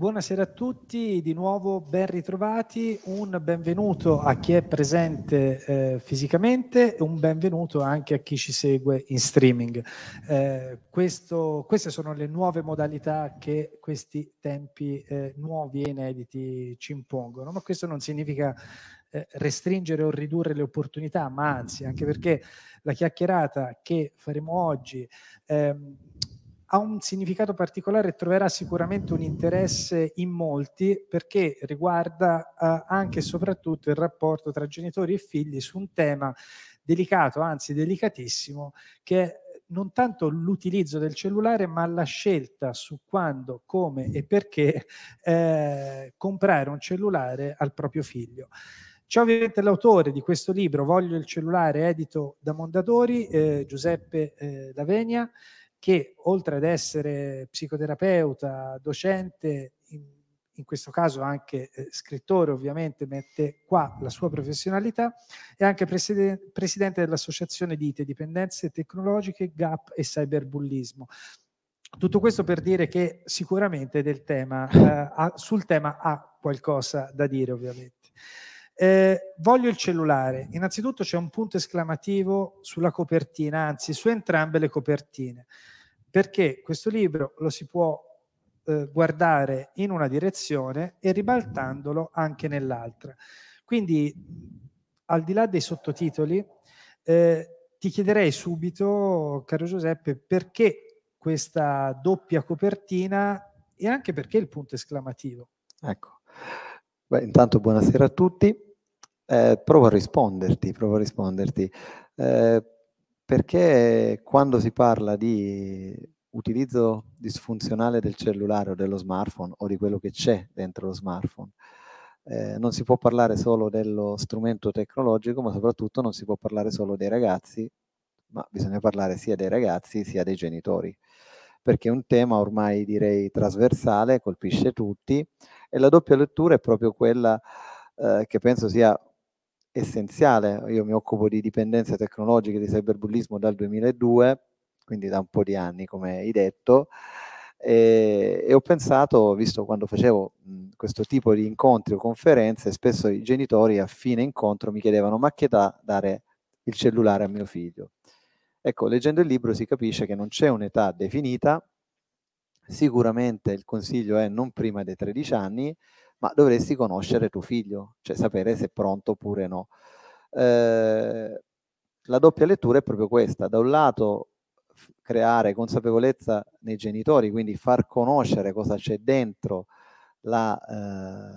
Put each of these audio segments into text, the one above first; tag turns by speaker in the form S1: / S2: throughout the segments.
S1: Buonasera a tutti, di nuovo ben ritrovati, un benvenuto a chi è presente eh, fisicamente e un benvenuto anche a chi ci segue in streaming. Eh, questo, queste sono le nuove modalità che questi tempi eh, nuovi e inediti ci impongono, ma questo non significa eh, restringere o ridurre le opportunità, ma anzi, anche perché la chiacchierata che faremo oggi ehm, ha un significato particolare e troverà sicuramente un interesse in molti perché riguarda eh, anche e soprattutto il rapporto tra genitori e figli su un tema delicato, anzi delicatissimo, che è non tanto l'utilizzo del cellulare, ma la scelta su quando, come e perché eh, comprare un cellulare al proprio figlio. C'è ovviamente l'autore di questo libro, Voglio il cellulare, edito da Mondadori, eh, Giuseppe eh, Lavenia, che oltre ad essere psicoterapeuta, docente, in, in questo caso anche eh, scrittore ovviamente, mette qua la sua professionalità, è anche preside- presidente dell'associazione DITE, Dipendenze Tecnologiche, GAP e Cyberbullismo. Tutto questo per dire che sicuramente del tema, eh, ha, sul tema ha qualcosa da dire ovviamente. Eh, voglio il cellulare. Innanzitutto c'è un punto esclamativo sulla copertina, anzi su entrambe le copertine, perché questo libro lo si può eh, guardare in una direzione e ribaltandolo anche nell'altra. Quindi, al di là dei sottotitoli, eh, ti chiederei subito, caro Giuseppe, perché questa doppia copertina e anche perché il punto esclamativo.
S2: Ecco. Beh, intanto buonasera a tutti. Eh, provo a risponderti, provo a risponderti. Eh, perché quando si parla di utilizzo disfunzionale del cellulare o dello smartphone o di quello che c'è dentro lo smartphone, eh, non si può parlare solo dello strumento tecnologico, ma soprattutto non si può parlare solo dei ragazzi, ma bisogna parlare sia dei ragazzi sia dei genitori, perché è un tema ormai direi trasversale, colpisce tutti e la doppia lettura è proprio quella eh, che penso sia essenziale. Io mi occupo di dipendenze tecnologiche di cyberbullismo dal 2002, quindi da un po' di anni, come hai detto, e, e ho pensato, visto quando facevo mh, questo tipo di incontri o conferenze, spesso i genitori a fine incontro mi chiedevano ma che da dare il cellulare a mio figlio? Ecco, leggendo il libro si capisce che non c'è un'età definita, sicuramente il consiglio è non prima dei 13 anni, ma dovresti conoscere tuo figlio, cioè sapere se è pronto oppure no. Eh, la doppia lettura è proprio questa, da un lato creare consapevolezza nei genitori, quindi far conoscere cosa c'è dentro la,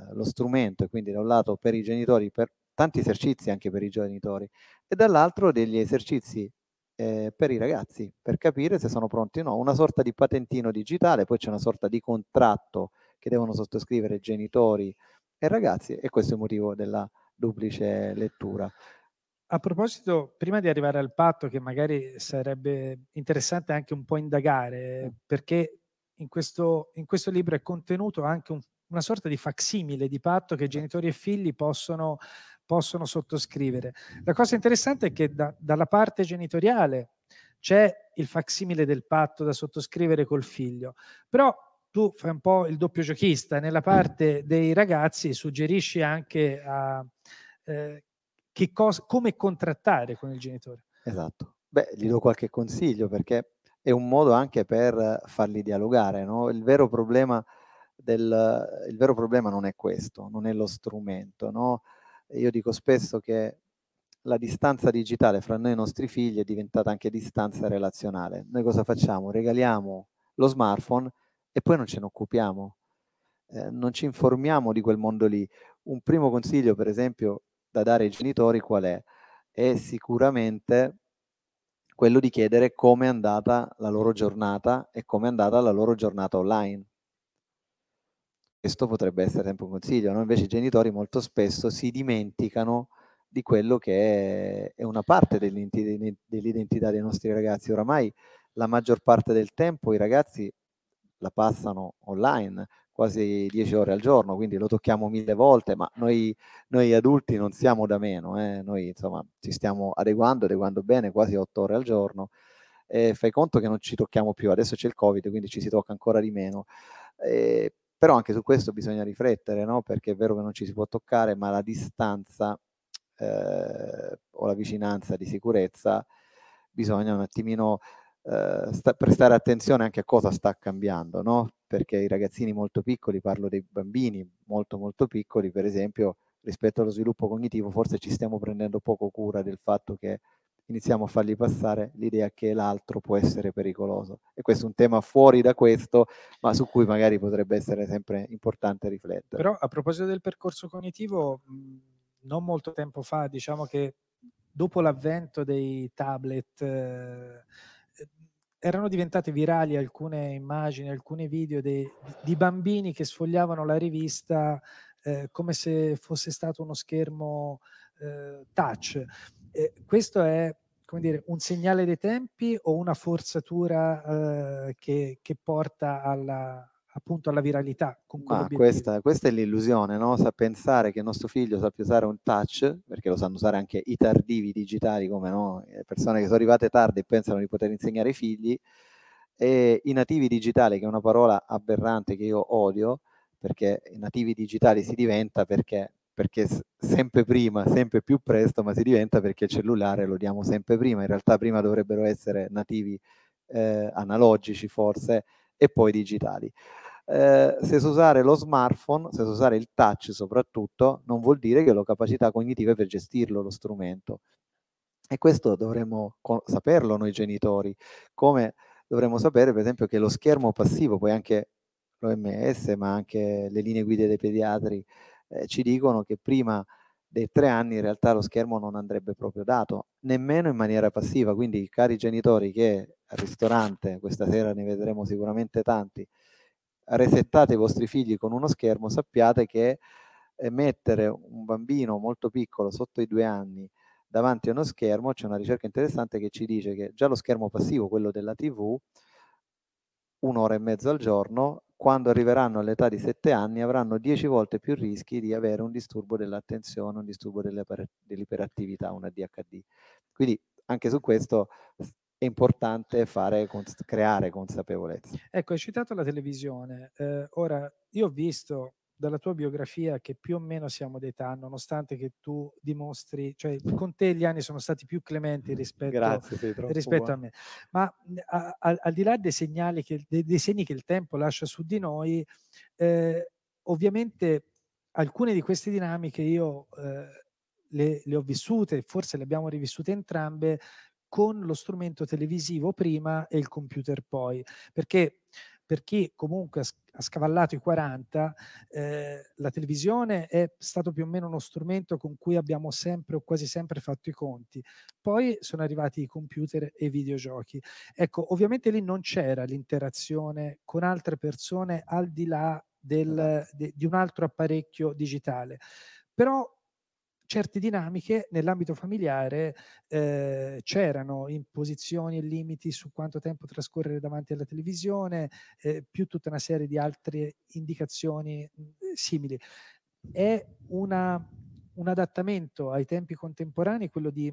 S2: eh, lo strumento, e quindi da un lato per i genitori, per tanti esercizi anche per i genitori, e dall'altro degli esercizi eh, per i ragazzi, per capire se sono pronti o no, una sorta di patentino digitale, poi c'è una sorta di contratto che devono sottoscrivere genitori e ragazzi e questo è il motivo della duplice lettura.
S1: A proposito, prima di arrivare al patto, che magari sarebbe interessante anche un po' indagare, perché in questo, in questo libro è contenuto anche un, una sorta di facsimile di patto che genitori e figli possono, possono sottoscrivere. La cosa interessante è che da, dalla parte genitoriale c'è il facsimile del patto da sottoscrivere col figlio, però tu fai un po' il doppio giochista, nella parte dei ragazzi suggerisci anche a, eh, cosa, come contrattare con il genitore.
S2: Esatto. Beh, gli do qualche consiglio perché è un modo anche per farli dialogare. No? Il, vero problema del, il vero problema non è questo, non è lo strumento. No? Io dico spesso che la distanza digitale fra noi e i nostri figli è diventata anche distanza relazionale. Noi cosa facciamo? Regaliamo lo smartphone e poi non ce ne occupiamo, eh, non ci informiamo di quel mondo lì. Un primo consiglio, per esempio, da dare ai genitori qual è? È sicuramente quello di chiedere come è andata la loro giornata e come è andata la loro giornata online. Questo potrebbe essere sempre un consiglio, no? invece i genitori molto spesso si dimenticano di quello che è, una parte dell'identità dei nostri ragazzi. Oramai la maggior parte del tempo i ragazzi la passano online quasi 10 ore al giorno, quindi lo tocchiamo mille volte, ma noi, noi adulti non siamo da meno, eh? noi insomma ci stiamo adeguando, adeguando bene, quasi 8 ore al giorno, e fai conto che non ci tocchiamo più, adesso c'è il Covid, quindi ci si tocca ancora di meno. E però anche su questo bisogna riflettere, no? perché è vero che non ci si può toccare, ma la distanza eh, o la vicinanza di sicurezza bisogna un attimino eh, sta, prestare attenzione anche a cosa sta cambiando, no? perché i ragazzini molto piccoli, parlo dei bambini molto molto piccoli, per esempio, rispetto allo sviluppo cognitivo, forse ci stiamo prendendo poco cura del fatto che iniziamo a fargli passare l'idea che l'altro può essere pericoloso. E questo è un tema fuori da questo, ma su cui magari potrebbe essere sempre importante riflettere.
S1: Però a proposito del percorso cognitivo, non molto tempo fa, diciamo che dopo l'avvento dei tablet, eh, erano diventate virali alcune immagini, alcuni video dei, di bambini che sfogliavano la rivista eh, come se fosse stato uno schermo eh, touch. Eh, questo è come dire, un segnale dei tempi o una forzatura eh, che, che, porta alla, appunto alla viralità.
S2: Ma questa, questa, è l'illusione, no? Sa pensare che il nostro figlio sappia usare un touch, perché lo sanno usare anche i tardivi digitali, come no? le persone che sono arrivate tardi e pensano di poter insegnare ai figli, e i nativi digitali, che è una parola aberrante che io odio, perché i nativi digitali si diventa perché perché sempre prima, sempre più presto, ma si diventa perché il cellulare lo diamo sempre prima. In realtà prima dovrebbero essere nativi eh, analogici forse e poi digitali. Eh, se so usare lo smartphone, se so usare il touch soprattutto, non vuol dire che ho capacità cognitive per gestirlo lo strumento. E questo dovremmo saperlo noi genitori, come dovremmo sapere per esempio che lo schermo passivo, poi anche l'OMS, ma anche le linee guida dei pediatri, eh, ci dicono che prima dei tre anni in realtà lo schermo non andrebbe proprio dato, nemmeno in maniera passiva. Quindi, cari genitori che al ristorante, questa sera ne vedremo sicuramente tanti, resettate i vostri figli con uno schermo, sappiate che eh, mettere un bambino molto piccolo, sotto i due anni, davanti a uno schermo, c'è una ricerca interessante che ci dice che già lo schermo passivo, quello della TV, un'ora e mezzo al giorno, quando arriveranno all'età di 7 anni avranno 10 volte più rischi di avere un disturbo dell'attenzione, un disturbo dell'iperattività, un ADHD. Quindi anche su questo è importante fare, creare consapevolezza.
S1: Ecco, hai citato la televisione. Eh, ora, io ho visto dalla tua biografia che più o meno siamo d'età, nonostante che tu dimostri, cioè con te gli anni sono stati più clementi rispetto,
S2: Grazie,
S1: rispetto a me. Ma a, a, al di là dei segnali, che, dei, dei, segni che il tempo lascia su di noi, eh, ovviamente alcune di queste dinamiche io eh, le, le ho vissute, forse le abbiamo rivissute entrambe con lo strumento televisivo prima e il computer poi, perché per chi comunque ha scavallato i 40, eh, la televisione è stato più o meno uno strumento con cui abbiamo sempre o quasi sempre fatto i conti. Poi sono arrivati i computer e i videogiochi. Ecco, ovviamente lì non c'era l'interazione con altre persone al di là del, esatto. de, di un altro apparecchio digitale. Però certe dinamiche nell'ambito familiare eh, c'erano imposizioni e limiti su quanto tempo trascorrere davanti alla televisione, eh, più tutta una serie di altre indicazioni mh, simili. È una, un adattamento ai tempi contemporanei quello di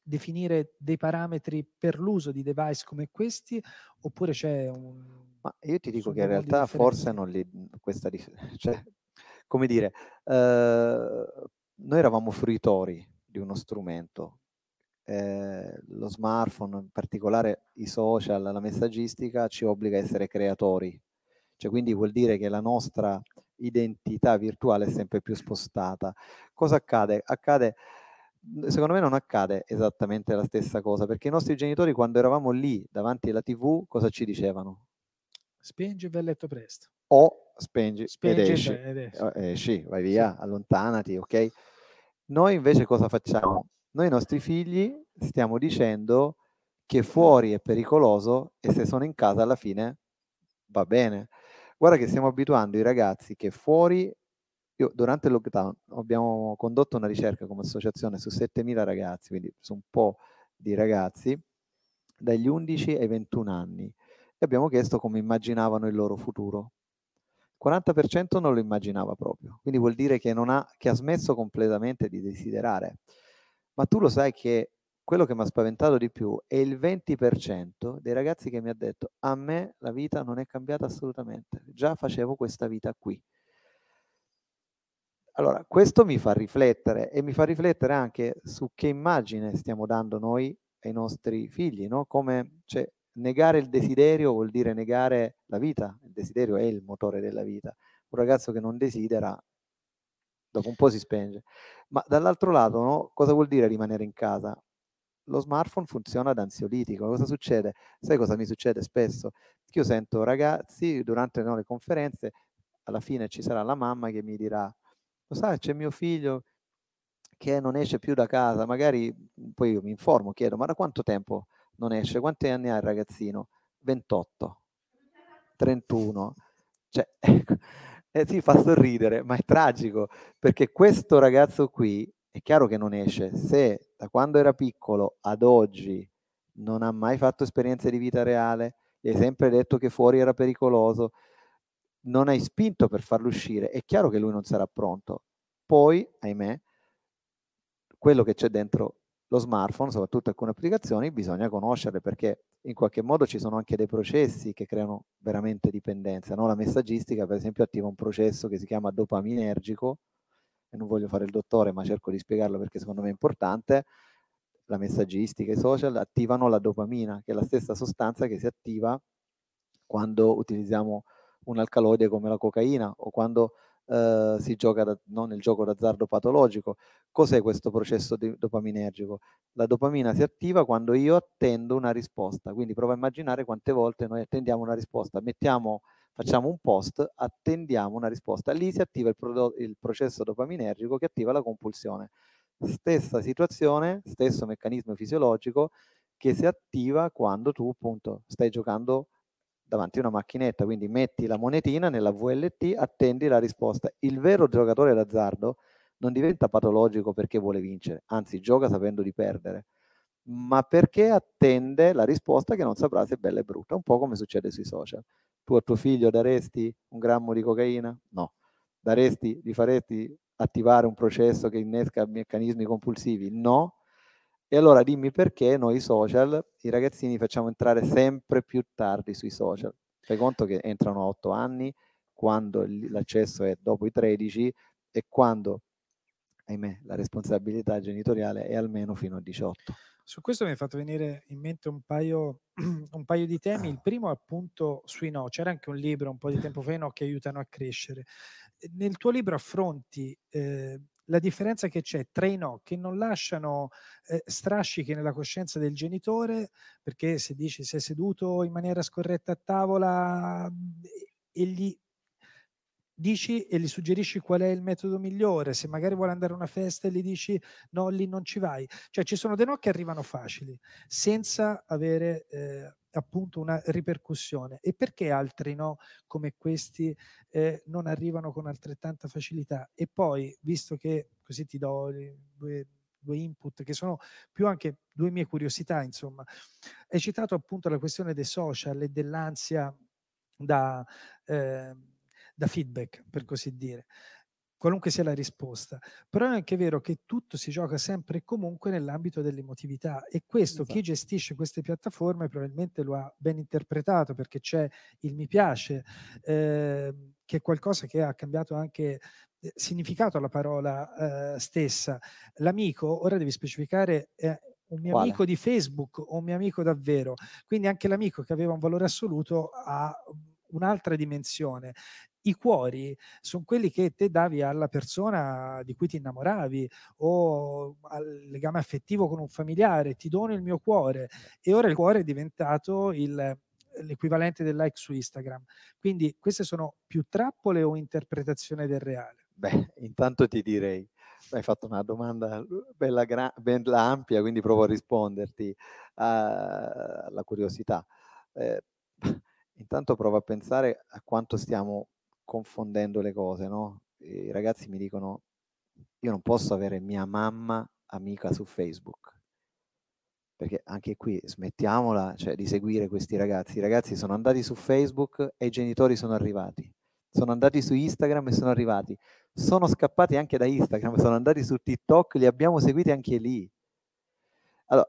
S1: definire dei parametri per l'uso di device come questi oppure c'è un...
S2: Ma io ti dico che in realtà forse non li... questa... Cioè, come dire... Eh, noi eravamo fruitori di uno strumento, eh, lo smartphone, in particolare i social, la messaggistica ci obbliga a essere creatori, cioè quindi vuol dire che la nostra identità virtuale è sempre più spostata. Cosa accade? Accade secondo me non accade esattamente la stessa cosa, perché i nostri genitori quando eravamo lì davanti alla TV cosa ci dicevano?
S1: Spingi il letto presto.
S2: O spengi, spengi ed esci, ed esci. esci vai via, sì. allontanati, ok? Noi invece cosa facciamo? Noi ai nostri figli stiamo dicendo che fuori è pericoloso e se sono in casa alla fine va bene. Guarda che stiamo abituando i ragazzi che fuori, io durante il lockdown abbiamo condotto una ricerca come associazione su 7.000 ragazzi, quindi su un po' di ragazzi, dagli 11 ai 21 anni, e abbiamo chiesto come immaginavano il loro futuro. 40% non lo immaginava proprio, quindi vuol dire che, ha, che ha smesso completamente di desiderare. Ma tu lo sai che quello che mi ha spaventato di più è il 20% dei ragazzi che mi ha detto a me la vita non è cambiata assolutamente, già facevo questa vita qui. Allora, questo mi fa riflettere e mi fa riflettere anche su che immagine stiamo dando noi ai nostri figli, no? Come, cioè, negare il desiderio vuol dire negare la vita, il desiderio è il motore della vita. Un ragazzo che non desidera, dopo un po' si spenge. Ma dall'altro lato, no? cosa vuol dire rimanere in casa? Lo smartphone funziona da ansiolitico. Cosa succede? Sai cosa mi succede spesso? Che io sento ragazzi durante no, le conferenze, alla fine ci sarà la mamma che mi dirà lo sai, c'è mio figlio che non esce più da casa, magari poi io mi informo, chiedo, ma da quanto tempo non esce? Quanti anni ha il ragazzino? 28, 31. Cioè, ecco, eh, sì, fa sorridere, ma è tragico, perché questo ragazzo qui è chiaro che non esce. Se da quando era piccolo ad oggi non ha mai fatto esperienze di vita reale, gli hai sempre detto che fuori era pericoloso, non hai spinto per farlo uscire, è chiaro che lui non sarà pronto. Poi, ahimè, quello che c'è dentro lo smartphone, soprattutto alcune applicazioni, bisogna conoscerle perché in qualche modo ci sono anche dei processi che creano veramente dipendenza. No? La messaggistica, per esempio, attiva un processo che si chiama dopaminergico, e non voglio fare il dottore, ma cerco di spiegarlo perché secondo me è importante. La messaggistica e i social attivano la dopamina, che è la stessa sostanza che si attiva quando utilizziamo un alcaloide come la cocaina o quando eh, si gioca da, no, nel gioco d'azzardo patologico. Cos'è questo processo dopaminergico? La dopamina si attiva quando io attendo una risposta, quindi prova a immaginare quante volte noi attendiamo una risposta. Mettiamo, facciamo un post, attendiamo una risposta, lì si attiva il, prodotto, il processo dopaminergico che attiva la compulsione. Stessa situazione, stesso meccanismo fisiologico che si attiva quando tu appunto stai giocando davanti a una macchinetta, quindi metti la monetina nella VLT, attendi la risposta. Il vero giocatore d'azzardo non diventa patologico perché vuole vincere, anzi gioca sapendo di perdere, ma perché attende la risposta che non saprà se è bella e brutta, un po' come succede sui social. Tu a tuo figlio daresti un grammo di cocaina? No. Daresti, gli faresti attivare un processo che innesca meccanismi compulsivi? No e allora dimmi perché noi social, i ragazzini facciamo entrare sempre più tardi sui social. Fai conto che entrano a 8 anni, quando l'accesso è dopo i 13 e quando, ahimè, la responsabilità genitoriale è almeno fino a 18.
S1: Su questo mi è fatto venire in mente un paio, un paio di temi. Il primo appunto sui no. C'era anche un libro un po' di tempo fa, no, che aiutano a crescere. Nel tuo libro affronti eh, la differenza che c'è tra i no che non lasciano eh, strascichi nella coscienza del genitore, perché se dici sei seduto in maniera scorretta a tavola e gli dici e gli suggerisci qual è il metodo migliore, se magari vuole andare a una festa e gli dici no, lì non ci vai. Cioè ci sono dei no che arrivano facili, senza avere eh, appunto una ripercussione. E perché altri no, come questi, eh, non arrivano con altrettanta facilità? E poi, visto che così ti do due, due input che sono più anche due mie curiosità, insomma, hai citato appunto la questione dei social e dell'ansia da, eh, da feedback, per così dire qualunque sia la risposta. Però è anche vero che tutto si gioca sempre e comunque nell'ambito dell'emotività e questo esatto. chi gestisce queste piattaforme probabilmente lo ha ben interpretato perché c'è il mi piace, eh, che è qualcosa che ha cambiato anche eh, significato alla parola eh, stessa. L'amico, ora devi specificare, è un mio Quale? amico di Facebook o un mio amico davvero. Quindi anche l'amico che aveva un valore assoluto ha un'altra dimensione i cuori sono quelli che te davi alla persona di cui ti innamoravi o al legame affettivo con un familiare, ti dono il mio cuore e ora il cuore è diventato il, l'equivalente del like su Instagram. Quindi queste sono più trappole o interpretazione del reale?
S2: Beh, intanto ti direi, hai fatto una domanda bella, gra- bella ampia, quindi provo a risponderti alla curiosità. Eh, intanto provo a pensare a quanto stiamo confondendo le cose, no? I ragazzi mi dicono, io non posso avere mia mamma amica su Facebook, perché anche qui smettiamola cioè, di seguire questi ragazzi. I ragazzi sono andati su Facebook e i genitori sono arrivati, sono andati su Instagram e sono arrivati, sono scappati anche da Instagram, sono andati su TikTok, li abbiamo seguiti anche lì. Allora,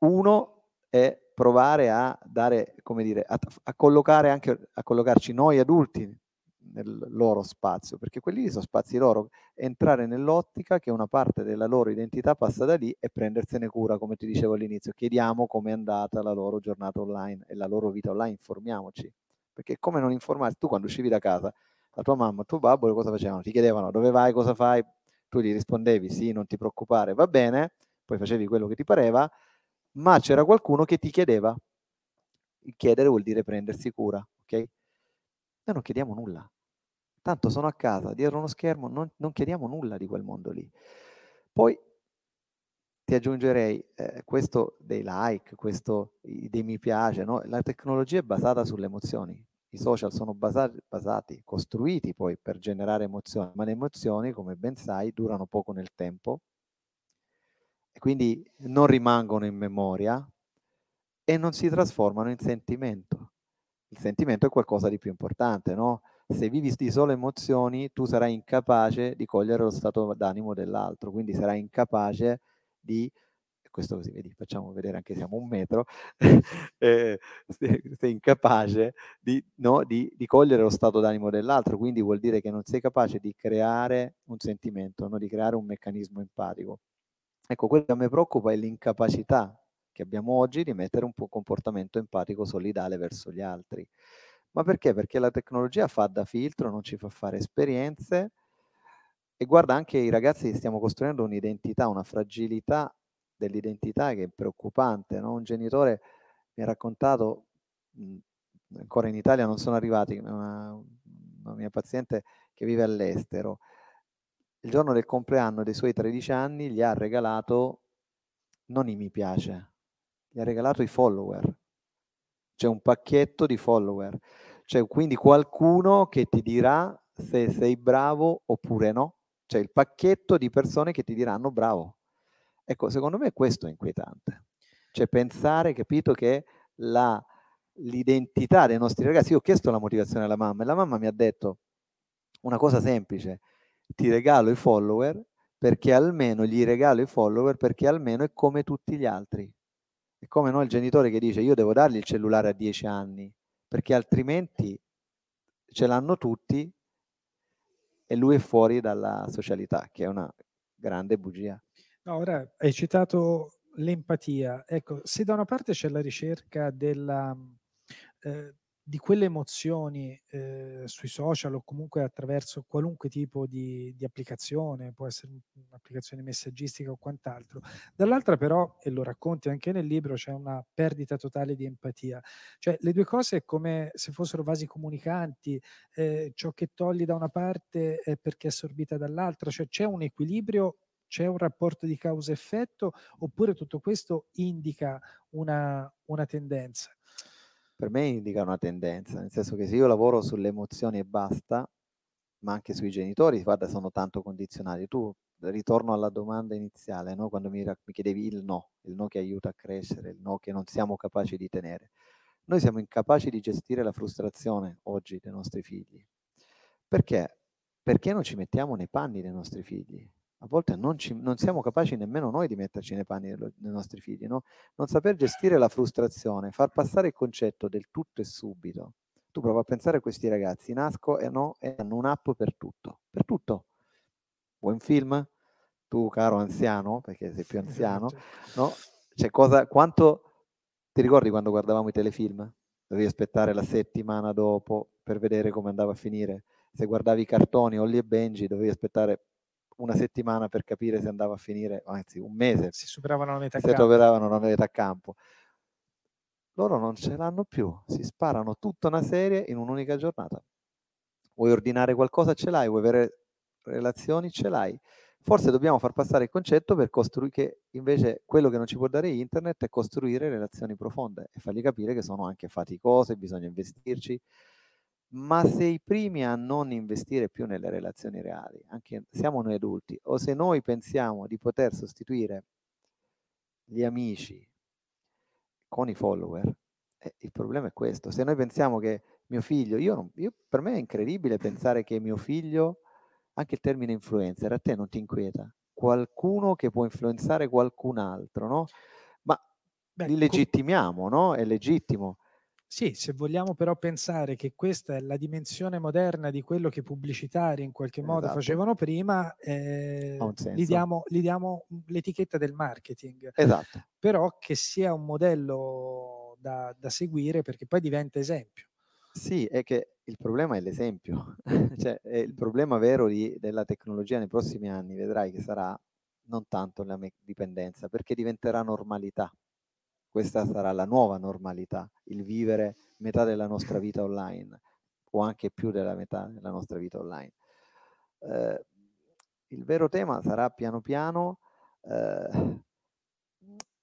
S2: Uno è provare a dare, come dire, a, a collocare anche, a collocarci noi adulti nel loro spazio, perché quelli sono spazi loro, entrare nell'ottica che una parte della loro identità passa da lì e prendersene cura, come ti dicevo all'inizio, chiediamo come è andata la loro giornata online e la loro vita online, informiamoci, perché come non informarti, tu quando uscivi da casa, la tua mamma, tuo babbo cosa facevano? Ti chiedevano dove vai, cosa fai, tu gli rispondevi sì, non ti preoccupare, va bene, poi facevi quello che ti pareva, ma c'era qualcuno che ti chiedeva. Il chiedere vuol dire prendersi cura, ok? Noi non chiediamo nulla. Tanto sono a casa, dietro uno schermo, non, non chiediamo nulla di quel mondo lì. Poi ti aggiungerei eh, questo dei like, questo dei mi piace, no? la tecnologia è basata sulle emozioni, i social sono basati, basati, costruiti poi per generare emozioni, ma le emozioni, come ben sai, durano poco nel tempo e quindi non rimangono in memoria e non si trasformano in sentimento. Il sentimento è qualcosa di più importante, no? Se vivi di solo emozioni, tu sarai incapace di cogliere lo stato d'animo dell'altro, quindi sarai incapace di questo così, vedi, facciamo vedere anche siamo un metro, eh, sei incapace di, no, di, di, cogliere lo stato d'animo dell'altro, quindi vuol dire che non sei capace di creare un sentimento, no? di creare un meccanismo empatico. Ecco, quello che a me preoccupa è l'incapacità che abbiamo oggi di mettere un po' comportamento empatico solidale verso gli altri. Ma perché? Perché la tecnologia fa da filtro, non ci fa fare esperienze e guarda anche i ragazzi stiamo costruendo un'identità, una fragilità dell'identità che è preoccupante. No? Un genitore mi ha raccontato, mh, ancora in Italia non sono arrivati, una, una mia paziente che vive all'estero, il giorno del compleanno dei suoi 13 anni gli ha regalato non i mi piace, gli ha regalato i follower. C'è un pacchetto di follower, c'è quindi qualcuno che ti dirà se sei bravo oppure no. C'è il pacchetto di persone che ti diranno bravo. Ecco, secondo me questo è inquietante. Cioè pensare, capito, che la, l'identità dei nostri ragazzi, io ho chiesto la motivazione alla mamma e la mamma mi ha detto una cosa semplice, ti regalo i follower perché almeno gli regalo i follower perché almeno è come tutti gli altri. È come no, il genitore che dice io devo dargli il cellulare a 10 anni perché altrimenti ce l'hanno tutti e lui è fuori dalla socialità, che è una grande bugia.
S1: Ora hai citato l'empatia. Ecco, se da una parte c'è la ricerca della, eh, di quelle emozioni eh, sui social o comunque attraverso qualunque tipo di, di, applicazione, può essere un'applicazione messaggistica o quant'altro. Dall'altra però, e lo racconti anche nel libro, c'è una perdita totale di empatia. Cioè le due cose è come se fossero vasi comunicanti, eh, ciò che togli da una parte è perché è assorbita dall'altra, cioè c'è un equilibrio c'è un rapporto di causa-effetto oppure tutto questo indica una, una tendenza?
S2: Per me indica una tendenza, nel senso che se io lavoro sulle emozioni e basta, ma anche sui genitori, guarda, sono tanto condizionati. Tu ritorno alla domanda iniziale, no? quando mi, mi, chiedevi il no, il no che aiuta a crescere, il no che non siamo capaci di tenere. Noi siamo incapaci di gestire la frustrazione oggi dei nostri figli. Perché? Perché non ci mettiamo nei panni dei nostri figli a volte non, ci, non, siamo capaci nemmeno noi di metterci nei panni dei nostri figli, no? non saper gestire la frustrazione, far passare il concetto del tutto e subito. Tu prova a pensare a questi ragazzi, nascono e hanno un'app per tutto, per tutto. Vuoi un film? Tu caro anziano, perché sei più anziano, no? Cioè cosa, quanto, ti ricordi quando guardavamo i telefilm? Dovevi aspettare la settimana dopo per vedere come andava a finire. Se guardavi i cartoni, Ollie e Benji, dovevi aspettare una settimana per capire se andava a finire, anzi un mese.
S1: Si superavano la metà
S2: se campo. superavano la metà campo. Loro non ce l'hanno più, si sparano tutta una serie in un'unica giornata. Vuoi ordinare qualcosa, ce l'hai, vuoi avere relazioni, ce l'hai. Forse dobbiamo far passare il concetto per costruire che invece quello che non ci può dare internet è costruire relazioni profonde e fargli capire che sono anche faticose, bisogna investirci, ma se i primi a non investire più nelle relazioni reali, anche siamo noi adulti, o se noi pensiamo di poter sostituire gli amici con i follower, eh, il problema è questo. Se noi pensiamo che mio figlio, io, non, io per me è incredibile pensare che mio figlio, anche il termine influencer, a te non ti inquieta, qualcuno che può influenzare qualcun altro, no?
S1: Beh,
S2: Beh, li legittimiamo, no? È legittimo.
S1: Sì, se vogliamo però pensare che questa è la dimensione moderna di quello che i pubblicitari in qualche modo esatto. facevano prima, eh, gli, diamo, gli, diamo, l'etichetta del marketing.
S2: Esatto.
S1: Però che sia un modello da, da seguire perché poi diventa esempio.
S2: Sì, è che il problema è l'esempio, cioè è il problema vero di, della tecnologia nei prossimi anni, vedrai che sarà non tanto la dipendenza, perché diventerà normalità questa sarà la nuova normalità, il vivere metà della nostra vita online o anche più della metà della nostra vita online. Eh, il vero tema sarà piano piano, eh,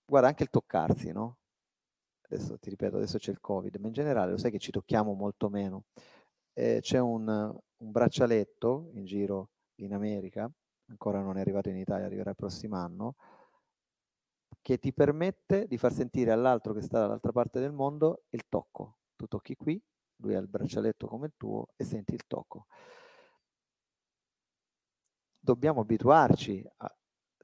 S2: guarda anche il toccarsi, no? Adesso ti ripeto, adesso c'è il Covid, ma in generale lo sai che ci tocchiamo molto meno. Eh, c'è un, un braccialetto in giro in America, ancora non è arrivato in Italia, arriverà il prossimo anno, che ti permette di far sentire all'altro che sta dall'altra parte del mondo il tocco. Tu tocchi qui, lui ha il braccialetto come il tuo e senti il tocco. Dobbiamo abituarci a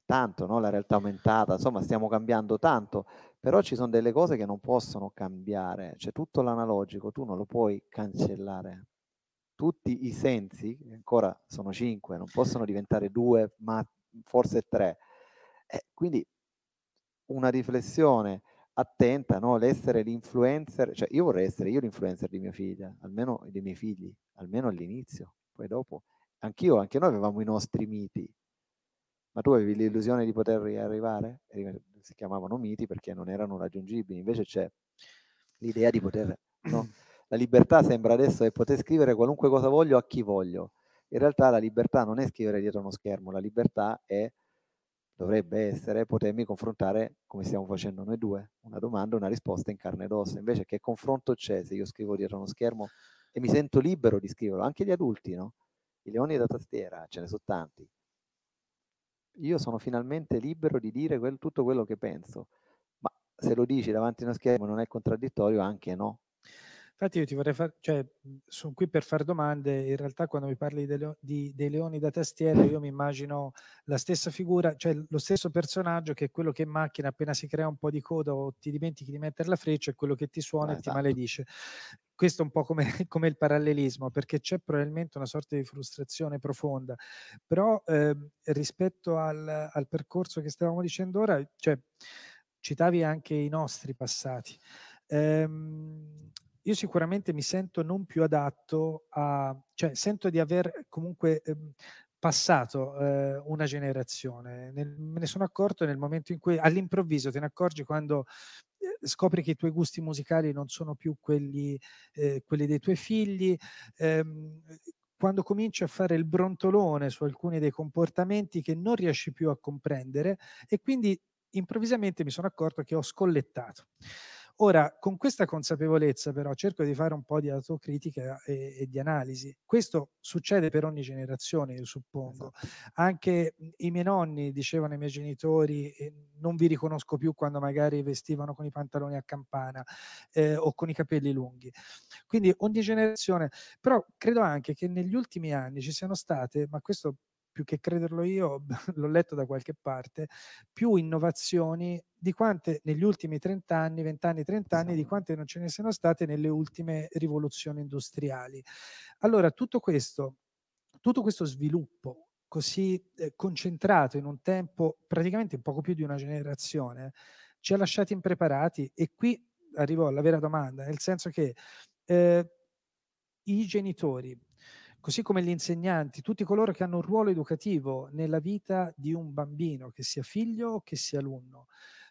S2: tanto, no? la realtà aumentata, insomma stiamo cambiando tanto, però ci sono delle cose che non possono cambiare, cioè tutto l'analogico tu non lo puoi cancellare. Tutti i sensi, ancora sono cinque, non possono diventare due, ma forse tre. Eh, quindi una riflessione attenta, no? l'essere l'influencer, cioè io vorrei essere io l'influencer di mia figlia, almeno dei miei figli, almeno all'inizio, poi dopo, anch'io, anche noi avevamo i nostri miti, ma tu avevi l'illusione di poter arrivare? Si chiamavano miti perché non erano raggiungibili, invece c'è l'idea di poter, no? La libertà sembra adesso è poter scrivere qualunque cosa voglio a chi voglio. In realtà la libertà non è scrivere dietro uno schermo, la libertà è dovrebbe essere potermi confrontare come stiamo facendo noi due, una domanda, una risposta in carne ed ossa. Invece che confronto c'è se io scrivo dietro uno schermo e mi sento libero di scriverlo, anche gli adulti, no? I leoni da tastiera, ce ne sono tanti. Io sono finalmente libero di dire quel, tutto quello che penso, ma se lo dici davanti a uno schermo non è contraddittorio, anche no.
S1: Infatti io ti vorrei fare, cioè sono qui per fare domande, in realtà quando mi parli dei, di, dei leoni da tastiera io mi immagino la stessa figura, cioè lo stesso personaggio che è quello che in macchina appena si crea un po' di coda o ti dimentichi di mettere la freccia è quello che ti suona ah, e esatto. ti maledice. Questo è un po' come, come, il parallelismo, perché c'è probabilmente una sorta di frustrazione profonda, però eh, rispetto al, al percorso che stavamo dicendo ora, cioè, citavi anche i nostri passati. Ehm, io sicuramente mi sento non più adatto a, cioè sento di aver comunque eh, passato eh, una generazione. Nel, me ne sono accorto nel momento in cui all'improvviso te ne accorgi quando eh, scopri che i tuoi gusti musicali non sono più quelli, eh, quelli dei tuoi figli. Ehm, quando cominci a fare il brontolone su alcuni dei comportamenti che non riesci più a comprendere e quindi improvvisamente mi sono accorto che ho scollettato. Ora, con questa consapevolezza però cerco di fare un po' di autocritica e, e di analisi. Questo succede per ogni generazione, io suppongo. Esatto. Anche i miei nonni dicevano ai miei genitori eh, non vi riconosco più quando magari vestivano con i pantaloni a campana eh, o con i capelli lunghi. Quindi ogni generazione, però credo anche che negli ultimi anni ci siano state, ma questo più che crederlo io, l'ho letto da qualche parte, più innovazioni di quante negli ultimi 30 anni, 20 anni, 30 anni, di quante non ce ne siano state nelle ultime rivoluzioni industriali. Allora, tutto questo, tutto questo sviluppo così eh, concentrato in un tempo praticamente poco più di una generazione, ci ha lasciati impreparati e qui arrivo alla vera domanda, nel senso che eh, i genitori così come gli insegnanti, tutti coloro che hanno un ruolo educativo nella vita di un bambino, che sia figlio o che sia alunno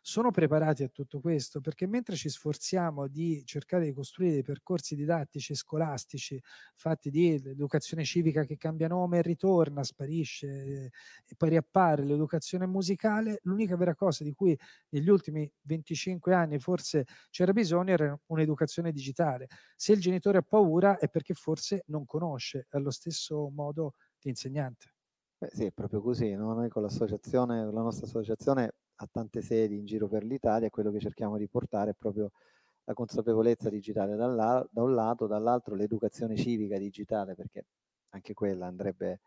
S1: sono preparati a tutto questo perché mentre ci sforziamo di cercare di costruire dei percorsi didattici e scolastici fatti di educazione civica che cambia nome e ritorna, sparisce e poi riappare, l'educazione musicale, l'unica vera cosa di cui negli ultimi 25 anni forse c'era bisogno era un'educazione digitale. Se il genitore ha paura è perché forse non conosce allo stesso modo l'insegnante.
S2: Beh, sì, è proprio così. No? Noi con l'associazione, la nostra associazione ha tante sedi in giro per l'Italia quello che cerchiamo di portare è proprio la consapevolezza digitale da un lato, dall'altro l'educazione civica digitale perché anche quella andrebbe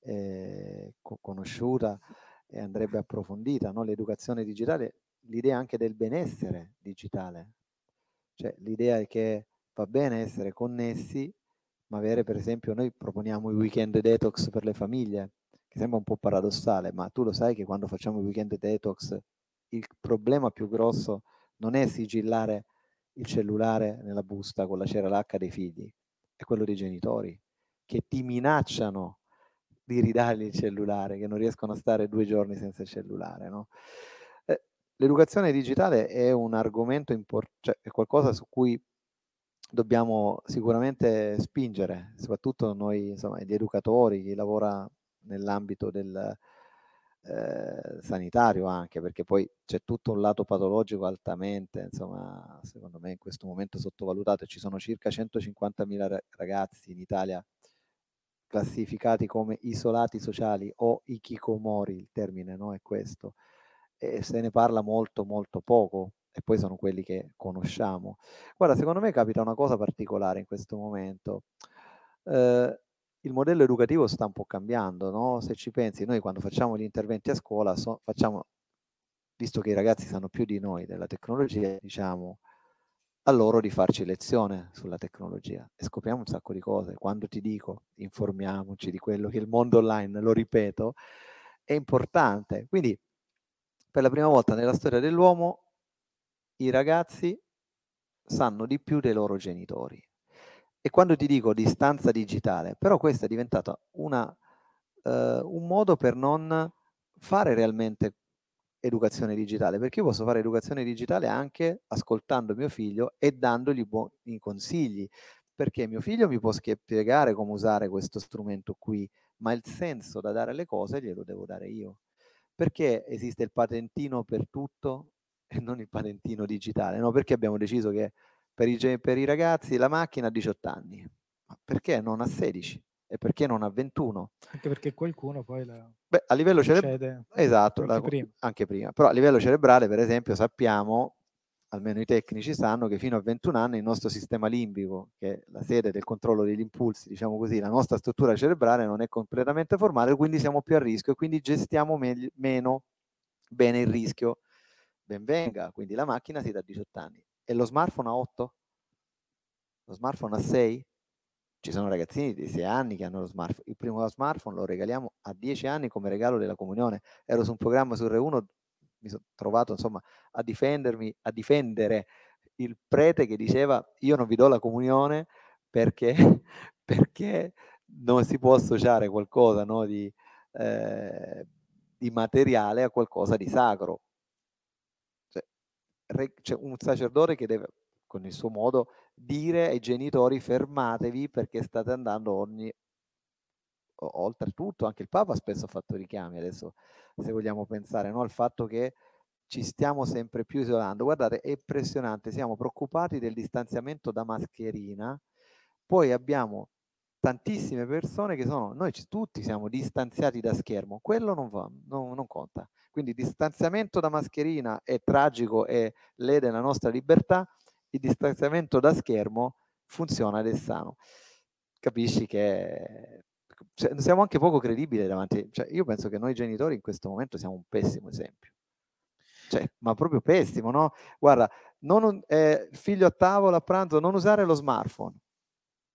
S2: eh, conosciuta e andrebbe approfondita. No? L'educazione digitale l'idea anche del benessere digitale. Cioè l'idea è che va bene essere connessi, ma avere per esempio, noi proponiamo i weekend detox per le famiglie, che sembra un po' paradossale, ma tu lo sai che quando facciamo i weekend detox il problema più grosso non è sigillare il cellulare nella busta con la cera lacca dei figli, è quello dei genitori che ti minacciano di ridargli il cellulare, che non riescono a stare due giorni senza il cellulare. No? Eh, l'educazione digitale è un argomento importante, cioè è qualcosa su cui dobbiamo sicuramente spingere, soprattutto noi, insomma, gli educatori, chi lavora nell'ambito del eh, sanitario anche, perché poi c'è tutto un lato patologico altamente, insomma, secondo me in questo momento sottovalutato. Ci sono circa 150.000 ragazzi in Italia classificati come isolati sociali o ikikomori, il termine no? è questo, e se ne parla molto molto poco e poi sono quelli che conosciamo. Guarda, secondo me capita una cosa particolare in questo momento. Eh, il modello educativo sta un po' cambiando, no? Se ci pensi, noi quando facciamo gli interventi a scuola, so, facciamo, visto che i ragazzi sanno più di noi della tecnologia, diciamo a loro di farci lezione sulla tecnologia e scopriamo un sacco di cose. Quando ti dico informiamoci di quello che il mondo online, lo ripeto, è importante. Quindi per la prima volta nella storia dell'uomo i ragazzi sanno di più dei loro genitori. E quando ti dico distanza digitale, però questa è diventata una, uh, un modo per non fare realmente educazione digitale, perché io posso fare educazione digitale anche ascoltando mio figlio e dandogli buoni consigli, perché mio figlio mi può spiegare come usare questo strumento qui, ma il senso da dare alle cose glielo devo dare io. Perché esiste il patentino per tutto e non il patentino digitale? No, perché abbiamo deciso che per i, per i ragazzi la macchina ha 18 anni, ma perché non a 16? e perché non a 21?
S1: Anche perché qualcuno poi la
S2: Beh, a livello cerebrale esatto, anche, la, prima. anche prima. Però a livello cerebrale, per esempio, sappiamo, almeno i tecnici sanno che fino a 21 anni il nostro sistema limbico, che è la sede del controllo degli impulsi, diciamo così, la nostra struttura cerebrale non è completamente formale, quindi siamo più a rischio e quindi gestiamo me- meno bene il rischio. Ben venga, quindi la macchina si dà a 18 anni. E lo smartphone a 8? Lo smartphone a 6? Ci sono ragazzini di 6 anni che hanno lo smartphone. Il primo smartphone lo regaliamo a 10 anni come regalo della comunione. Ero su un programma su Re 1, mi sono trovato insomma a difendermi, a difendere il prete che diceva io non vi do la comunione perché, perché non si può associare qualcosa no, di, eh, di materiale a qualcosa di sacro. C'è un sacerdote che deve con il suo modo, dire ai genitori fermatevi perché state andando ogni... Oltretutto anche il Papa spesso ha fatto richiami, adesso se vogliamo pensare no, al fatto che ci stiamo sempre più isolando. Guardate, è impressionante, siamo preoccupati del distanziamento da mascherina, poi abbiamo tantissime persone che sono, noi tutti siamo distanziati da schermo, quello non, va, non, non conta. Quindi distanziamento da mascherina è tragico e lede la nostra libertà, il distanziamento da schermo funziona ed è sano. Capisci che cioè, siamo anche poco credibili davanti. Cioè, io penso che noi genitori in questo momento siamo un pessimo esempio. Cioè, ma proprio pessimo, no? Guarda, non, eh, figlio a tavola a pranzo, non usare lo smartphone.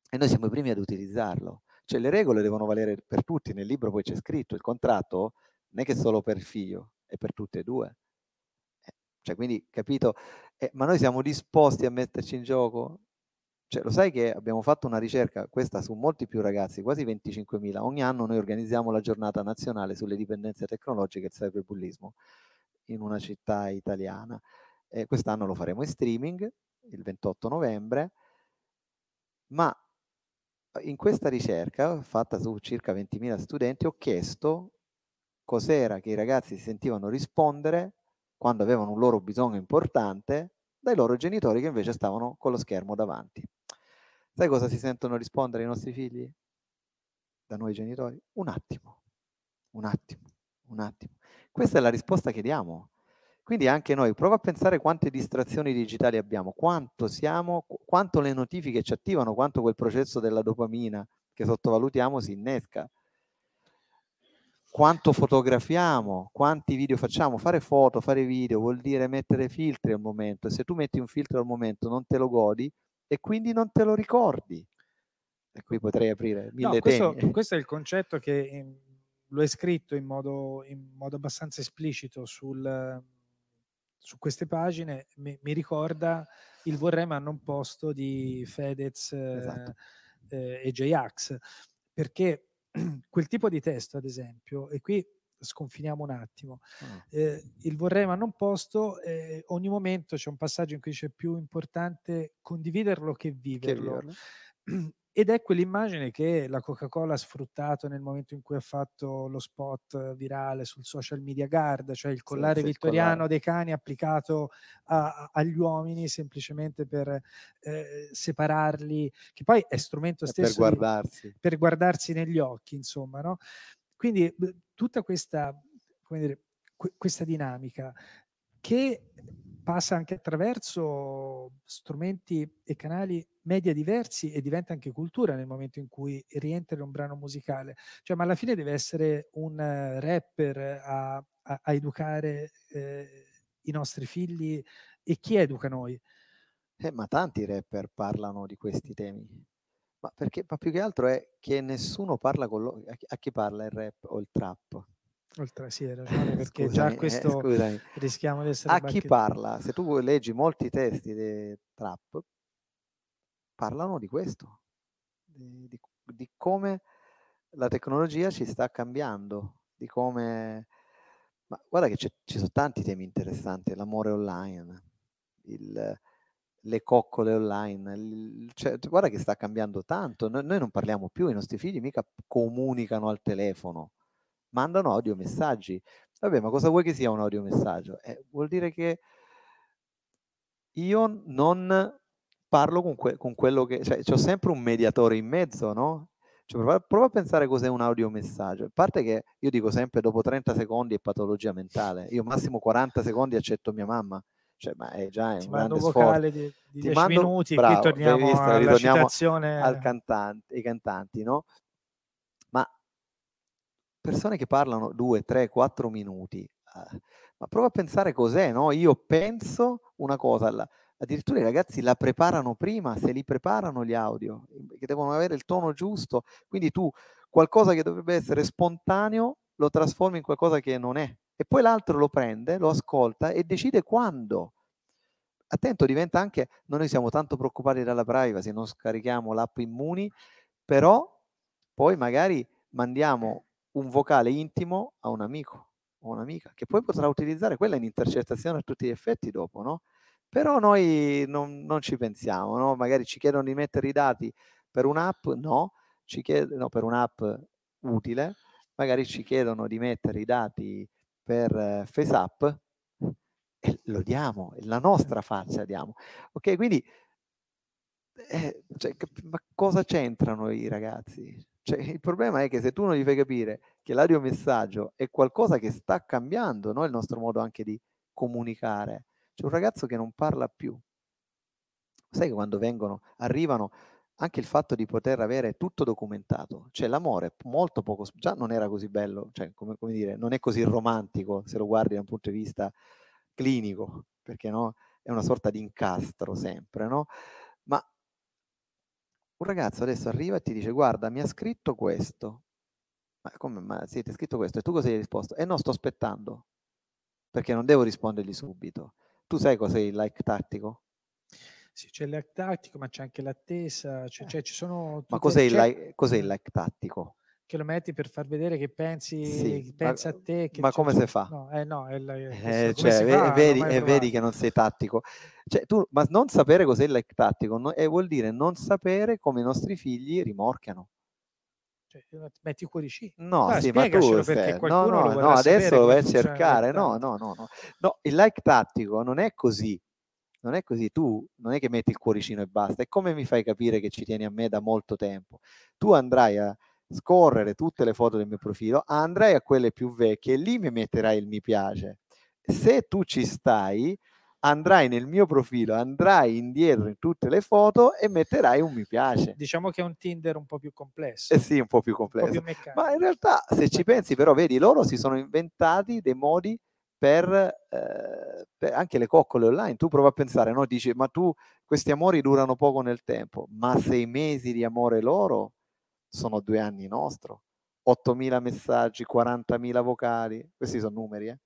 S2: E noi siamo i primi ad utilizzarlo. Cioè, le regole devono valere per tutti. Nel libro poi c'è scritto, il contratto non è che solo per il figlio, è per tutte e due. Cioè, quindi, capito? Eh, ma noi siamo disposti a metterci in gioco? Cioè, lo sai che abbiamo fatto una ricerca, questa su molti più ragazzi, quasi 25.000. Ogni anno noi organizziamo la giornata nazionale sulle dipendenze tecnologiche e il cyberbullismo in una città italiana. Eh, quest'anno lo faremo in streaming, il 28 novembre, ma in questa ricerca, fatta su circa 20.000 studenti, ho chiesto cos'era che i ragazzi si sentivano rispondere quando avevano un loro bisogno importante, dai loro genitori che invece stavano con lo schermo davanti. Sai cosa si sentono rispondere i nostri figli? Da noi genitori? Un attimo, un attimo, un attimo. Questa è la risposta che diamo. Quindi anche noi, prova a pensare quante distrazioni digitali abbiamo, quanto siamo, quanto le notifiche ci attivano, quanto quel processo della dopamina che sottovalutiamo si innesca. Quanto fotografiamo, quanti video facciamo, fare foto, fare video vuol dire mettere filtri al momento e se tu metti un filtro al momento non te lo godi e quindi non te lo ricordi. E qui potrei aprire mille
S1: no, questo,
S2: temi.
S1: questo è il concetto che in, lo hai scritto in modo, in modo abbastanza esplicito sul, su queste pagine, mi, mi, ricorda il vorrei ma non posto di Fedez esatto. eh, e J-Ax, perché quel tipo di testo, ad esempio, e qui sconfiniamo un attimo, ah. eh, il vorrei ma non posto, eh, ogni momento c'è un passaggio in cui c'è più importante condividerlo che viverlo. Che viverlo. Ed è quell'immagine che la Coca-Cola ha sfruttato nel momento in cui ha fatto lo spot virale sul social media guard, cioè il collare sì, vittoriano collare. dei cani applicato a, agli uomini semplicemente per eh, separarli, che poi è strumento stesso
S2: per guardarsi.
S1: Di, per guardarsi negli occhi, insomma. No? Quindi tutta questa, dire, questa dinamica che passa anche attraverso strumenti e canali media diversi e diventa anche cultura nel momento in cui rientra in un brano musicale. Cioè, ma alla fine deve essere un rapper a, a, a educare eh, i nostri figli e chi educa noi?
S2: Eh, ma tanti rapper parlano di questi temi. Ma perché ma più che altro è che nessuno parla con loro. A chi parla il rap o il trap?
S1: Oltre, sì, hai ragione, perché scusami, già eh, questo eh, rischiamo di essere...
S2: A chi parla? Se tu leggi molti testi di trap, parlano di questo, di, di, di come la tecnologia ci sta cambiando, di come... Ma guarda che ci sono tanti temi interessanti, l'amore online, il, le coccole online, il, cioè, guarda che sta cambiando tanto, noi, noi non parliamo più, i nostri figli mica comunicano al telefono mandano audiomessaggi. Vabbè, ma cosa vuoi che sia un audiomessaggio? Eh, vuol dire che io non parlo con, que- con quello che... Cioè, c'ho sempre un mediatore in mezzo, no? Cioè, prova, prova, a pensare cos'è un audiomessaggio. A parte che io dico sempre dopo 30 secondi è patologia mentale. Io massimo 40 secondi accetto mia mamma. Cioè, ma è già
S1: Ti
S2: un grande
S1: vocale
S2: di,
S1: di 10 mando, minuti, bravo, qui torniamo, visto, ritorniamo
S2: al cantante, ai cantanti, no? persone che parlano due, tre, quattro minuti, eh, ma prova a pensare cos'è, no? Io penso una cosa, la, addirittura i ragazzi la preparano prima, se li preparano gli audio, che devono avere il tono giusto, quindi tu qualcosa che dovrebbe essere spontaneo lo trasformi in qualcosa che non è, e poi l'altro lo prende, lo ascolta e decide quando. Attento, diventa anche, noi siamo tanto preoccupati dalla privacy, non scarichiamo l'app Immuni, però poi magari mandiamo un vocale intimo a un amico o un'amica, che poi potrà utilizzare quella in intercettazione a tutti gli effetti dopo, no? Però noi non, non ci pensiamo, no? Magari ci chiedono di mettere i dati per un'app, no, ci chiedono per un'app utile, magari ci chiedono di mettere i dati per eh, FaceApp e lo diamo, la nostra faccia diamo. Ok, quindi eh, cioè, ma cosa c'entrano i ragazzi? Cioè, il problema è che se tu non gli fai capire che l'audiomessaggio è qualcosa che sta cambiando no? il nostro modo anche di comunicare, c'è un ragazzo che non parla più. Sai che quando vengono, arrivano anche il fatto di poter avere tutto documentato, cioè l'amore molto poco, già non era così bello, cioè come, come dire, non è così romantico se lo guardi da un punto di vista clinico, perché no? È una sorta di incastro sempre, no? Ma un ragazzo adesso arriva e ti dice guarda mi ha scritto questo ma come ma ha scritto questo e tu cosa gli hai risposto e eh no sto aspettando perché non devo rispondergli subito tu sai cos'è il like tattico?
S1: Sì, c'è il like tattico, ma c'è anche l'attesa, cioè, cioè ci sono...
S2: Ma cos'è il, like, cos'è il like tattico?
S1: che lo metti per far vedere che pensi, sì, pensi
S2: ma,
S1: a te. Che
S2: ma come si fa?
S1: No, eh no, è la,
S2: eh, cioè, fa, vedi, e vedi che non sei tattico. Cioè, tu, ma non sapere cos'è il like tattico no, eh, vuol dire non sapere come i nostri figli rimorchiano.
S1: Cioè, metti i cuoricini.
S2: No, Guarda, sì, ma tu stai... no, no, no, adesso lo vai a cercare. No, no, no, no. No, il like tattico non è così. Non è così, tu non è che metti il cuoricino e basta, è come mi fai capire che ci tieni a me da molto tempo. Tu andrai a, scorrere tutte le foto del mio profilo, andrai a quelle più vecchie e lì mi metterai il mi piace. Se tu ci stai, andrai nel mio profilo, andrai indietro in tutte le foto e metterai un mi piace.
S1: Diciamo che è un Tinder un po' più complesso.
S2: Eh sì, un po' più complesso. Po più Ma in realtà, se ci pensi, però, vedi, loro si sono inventati dei modi per, eh, per, anche le coccole online. Tu prova a pensare, no? Dici, ma tu questi amori durano poco nel tempo, ma sei mesi di amore loro sono due anni nostro. 8.000 messaggi, 40.000 vocali, questi sono numeri, eh?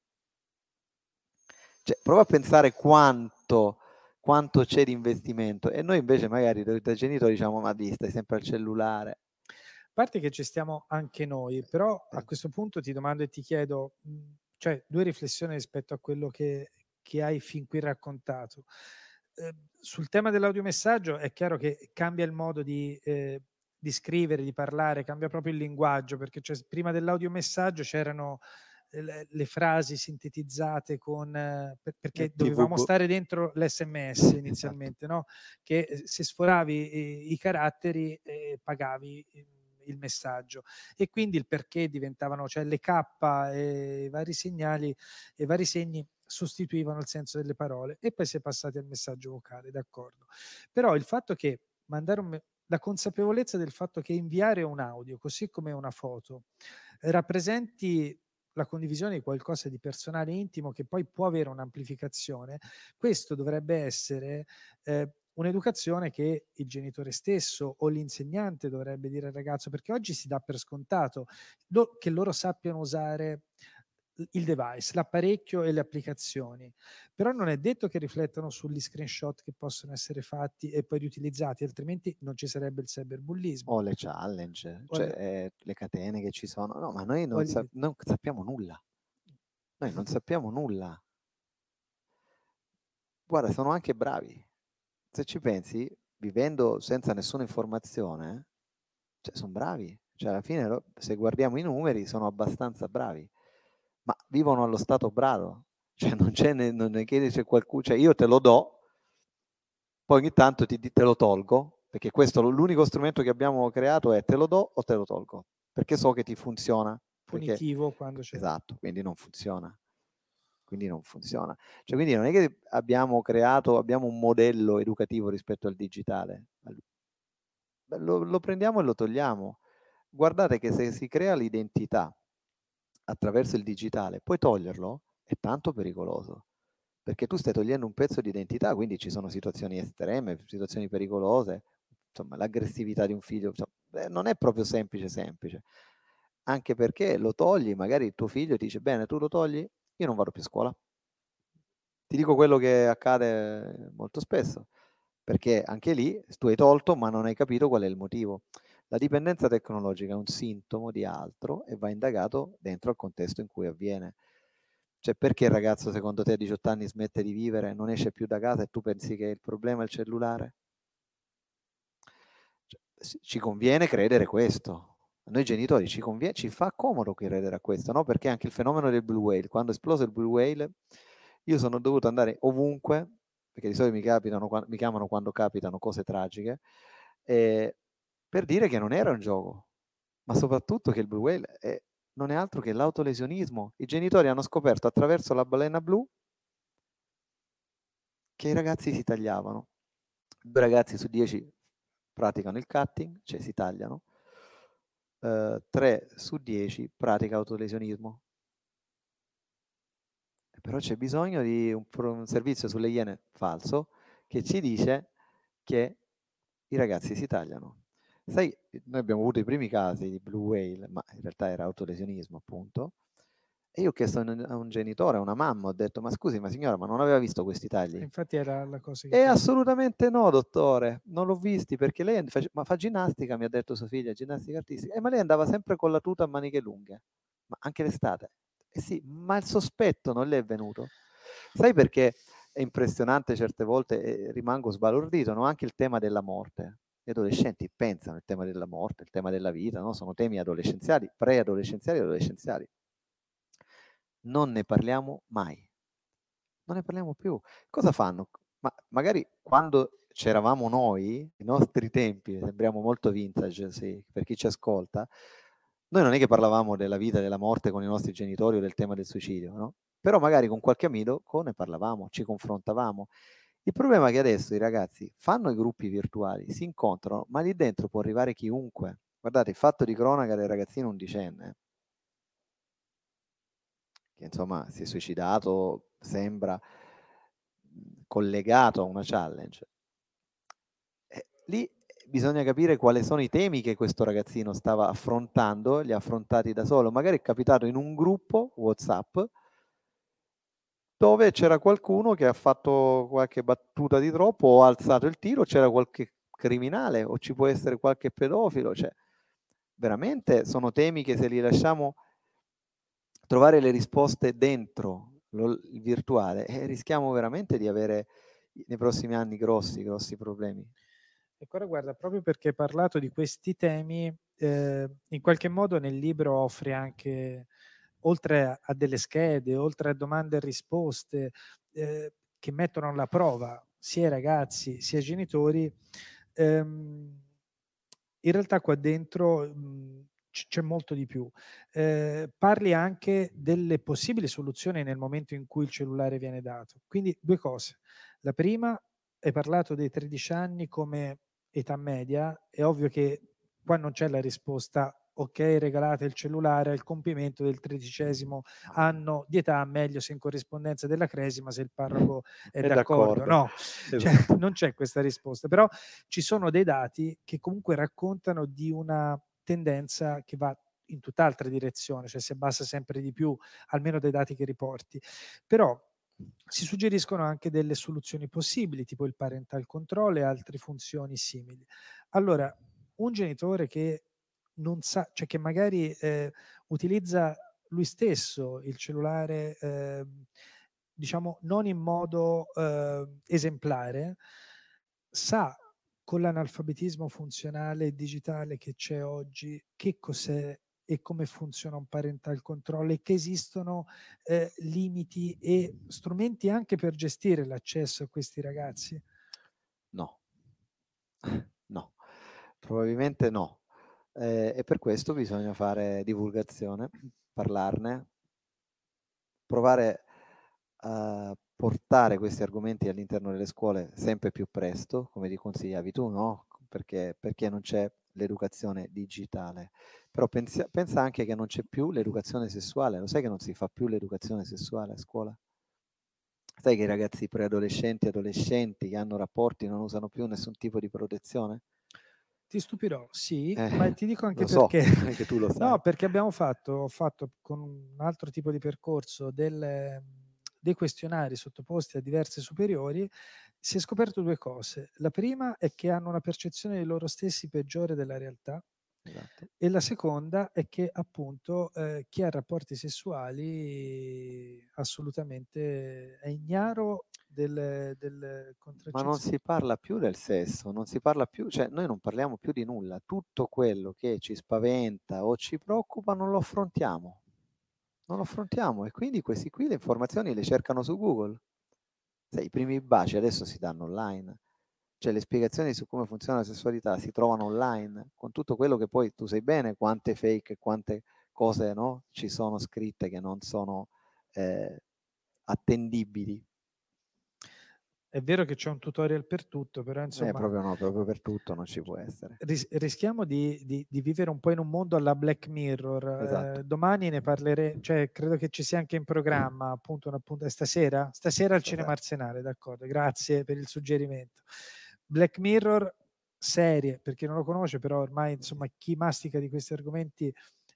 S2: Cioè, prova a pensare quanto, quanto c'è di investimento e noi invece magari da genitori diciamo ma di stai sempre al cellulare.
S1: A parte che ci stiamo anche noi, però a questo punto ti domando e ti chiedo, cioè due riflessioni rispetto a quello che, che hai fin qui raccontato. Eh, sul tema dell'audiomessaggio è chiaro che cambia il modo di, eh, di scrivere, di parlare, cambia proprio il linguaggio, perché cioè, prima dell'audiomessaggio c'erano le, le frasi sintetizzate con, eh, per, perché dovevamo stare dentro l'SMS esatto. inizialmente, no? che eh, se sforavi i, i caratteri eh, pagavi il messaggio e quindi il perché diventavano, cioè le K e i vari segnali e i vari segni sostituivano il senso delle parole e poi si è passati al messaggio vocale, d'accordo. Però il fatto che mandare un, la consapevolezza del fatto che inviare un audio, così come una foto, rappresenti la condivisione di qualcosa di personale intimo che poi può avere un'amplificazione, questo dovrebbe essere eh, un'educazione che il genitore stesso o l'insegnante dovrebbe dire al ragazzo, perché oggi si dà per scontato do, che loro sappiano usare il device, l'apparecchio e le applicazioni, però non è detto che riflettano sugli screenshot che possono essere fatti e poi riutilizzati, altrimenti non ci sarebbe il cyberbullismo.
S2: O le challenge, o cioè le... Eh, le... catene che ci sono. No, ma noi non, sa- non sappiamo nulla. Noi non sappiamo nulla. Guarda, sono anche bravi se ci pensi, vivendo senza nessuna informazione, cioè, sono bravi. Cioè, alla fine, se guardiamo i numeri, sono abbastanza bravi. Ma vivono allo stato brado. Cioè, non c'è, ne, non ne chiede se qualcuno... Cioè, io te lo do, poi ogni tanto ti, te lo tolgo, perché questo, l'unico strumento che abbiamo creato è te lo do o te lo tolgo, perché so che ti funziona.
S1: Punitivo perché, quando c'è.
S2: Esatto, quindi non funziona quindi non funziona. Cioè, quindi non è che abbiamo creato, abbiamo un modello educativo rispetto al digitale, lo, lo prendiamo e lo togliamo. Guardate che se si crea l'identità attraverso il digitale, poi toglierlo è tanto pericoloso, perché tu stai togliendo un pezzo di identità, quindi ci sono situazioni estreme, situazioni pericolose, insomma l'aggressività di un figlio, insomma, non è proprio semplice semplice, anche perché lo togli, magari il tuo figlio ti dice bene, tu lo togli, io non vado più a scuola. Ti dico quello che accade molto spesso, perché anche lì tu hai tolto ma non hai capito qual è il motivo. La dipendenza tecnologica è un sintomo di altro e va indagato dentro al contesto in cui avviene. Cioè perché il ragazzo secondo te a 18 anni smette di vivere, non esce più da casa e tu pensi che il problema è il cellulare? Cioè, ci conviene credere questo, a noi genitori ci, conviene, ci fa comodo credere a questo, no? Perché anche il fenomeno del blue whale, quando è esploso il blue whale, io sono dovuto andare ovunque, perché di solito mi, capitano, mi chiamano quando capitano cose tragiche, eh, per dire che non era un gioco, ma soprattutto che il blue whale è, non è altro che l'autolesionismo. I genitori hanno scoperto attraverso la balena blu che i ragazzi si tagliavano. Due ragazzi su dieci praticano il cutting, cioè si tagliano, 3 eh, su 10 pratica autolesionismo. Però c'è bisogno di un, un servizio sulle iene falso che ci dice che i ragazzi si tagliano. Sai, noi abbiamo avuto i primi casi di blue whale, ma in realtà era autolesionismo appunto, e io ho chiesto a un genitore, a una mamma, ho detto, ma scusi, ma signora, ma non aveva visto questi tagli?
S1: Infatti era la cosa
S2: che... E assolutamente no, dottore, non l'ho visti perché lei fa, ma fa ginnastica, mi ha detto sua figlia, ginnastica artistica, eh, ma lei andava sempre con la tuta a maniche lunghe, ma anche l'estate. Eh sì, ma il sospetto non le è venuto. Sai perché è impressionante certe volte, e rimango sbalordito, no? anche il tema della morte. Gli adolescenti pensano il tema della morte, il tema della vita, no? sono temi adolescenziali, preadolescenziali e adolescenziali non ne parliamo mai. Non ne parliamo più. Cosa fanno? Ma magari quando c'eravamo noi, i nostri tempi, sembriamo molto vintage, sì, per chi ci ascolta, noi non è che parlavamo della vita della morte con i nostri genitori o del tema del suicidio, no? però magari con qualche amico ne parlavamo, ci confrontavamo. Il problema è che adesso i ragazzi fanno i gruppi virtuali, si incontrano, ma lì dentro può arrivare chiunque. Guardate, il fatto di cronaca del ragazzino undicenne, che insomma si è suicidato, sembra collegato a una challenge. Eh, lì bisogna capire quali sono i temi che questo ragazzino stava affrontando, li ha affrontati da solo, magari è capitato in un gruppo WhatsApp dove c'era qualcuno che ha fatto qualche battuta di troppo o ha alzato il tiro, c'era qualche criminale o ci può essere qualche pedofilo, cioè veramente sono temi che se li lasciamo trovare le risposte dentro lo, il virtuale eh, rischiamo veramente di avere nei prossimi anni grossi, grossi problemi.
S1: Ecco, ora guarda, proprio perché hai parlato di questi temi, eh, in qualche modo nel libro offri anche, oltre a delle schede, oltre a domande e risposte, eh, che mettono alla prova sia i ragazzi sia i genitori, ehm, in realtà qua dentro mh, c'è molto di più. Eh, parli anche delle possibili soluzioni nel momento in cui il cellulare viene dato. Quindi due cose. La prima, hai parlato dei 13 anni come età media, è ovvio che qua non c'è la risposta ok, regalate il cellulare al compimento del tredicesimo anno di età, meglio se in corrispondenza della cresima, se il parroco è, è d'accordo. d'accordo. No, esatto. cioè, non c'è questa risposta, però ci sono dei dati che comunque raccontano di una tendenza che va in tutt'altra direzione, cioè si abbassa sempre di più, almeno dai dati che riporti. Però si suggeriscono anche delle soluzioni possibili, tipo il parental control e altre funzioni simili. Allora, un genitore che non sa, cioè che magari eh, utilizza lui stesso il cellulare, eh, diciamo, non in modo eh, esemplare, sa con l'analfabetismo funzionale e digitale che c'è oggi, che cos'è e come funziona un parental control e che esistono eh, limiti e strumenti anche per gestire l'accesso a questi ragazzi?
S2: No, no, probabilmente no. Eh, e per questo bisogna fare divulgazione, parlarne, provare a portare questi argomenti all'interno delle scuole sempre più presto, come ti consigliavi tu, no? Perché, perché non c'è l'educazione digitale. Però pensa, pensa anche che non c'è più l'educazione sessuale. Lo sai che non si fa più l'educazione sessuale a scuola? Sai che i ragazzi preadolescenti e adolescenti che hanno rapporti non usano più nessun tipo di protezione?
S1: Ti stupirò, sì, eh, ma ti dico anche perché.
S2: So, anche tu lo sai.
S1: No, perché abbiamo fatto, ho fatto con un altro tipo di percorso delle dei questionari sottoposti a diverse superiori, si è scoperto due cose. La prima è che hanno una percezione di loro stessi peggiore della realtà. Esatto. E la seconda è che appunto eh, chi ha rapporti sessuali assolutamente è ignaro del, del
S2: Ma non si parla più del sesso, non si parla più, cioè noi non parliamo più di nulla, tutto quello che ci spaventa o ci preoccupa non lo affrontiamo. Non lo affrontiamo e quindi questi qui le informazioni le cercano su Google. Sai, I primi baci adesso si danno online, cioè le spiegazioni su come funziona la sessualità si trovano online, con tutto quello che poi tu sai bene quante fake, quante cose no, ci sono scritte che non sono eh, attendibili
S1: è vero che c'è un tutorial per tutto, però eh, insomma...
S2: Eh, proprio no, proprio per tutto non ci può essere.
S1: Ris- rischiamo di, di, di, vivere un po' in un mondo alla Black Mirror. Esatto. Eh, domani ne parleremo, cioè credo che ci sia anche in programma, appunto, una puntata stasera? Stasera al. Cinema Arsenale, d'accordo, grazie per il suggerimento. Black Mirror, serie, per chi non lo conosce, però ormai insomma chi mastica di questi argomenti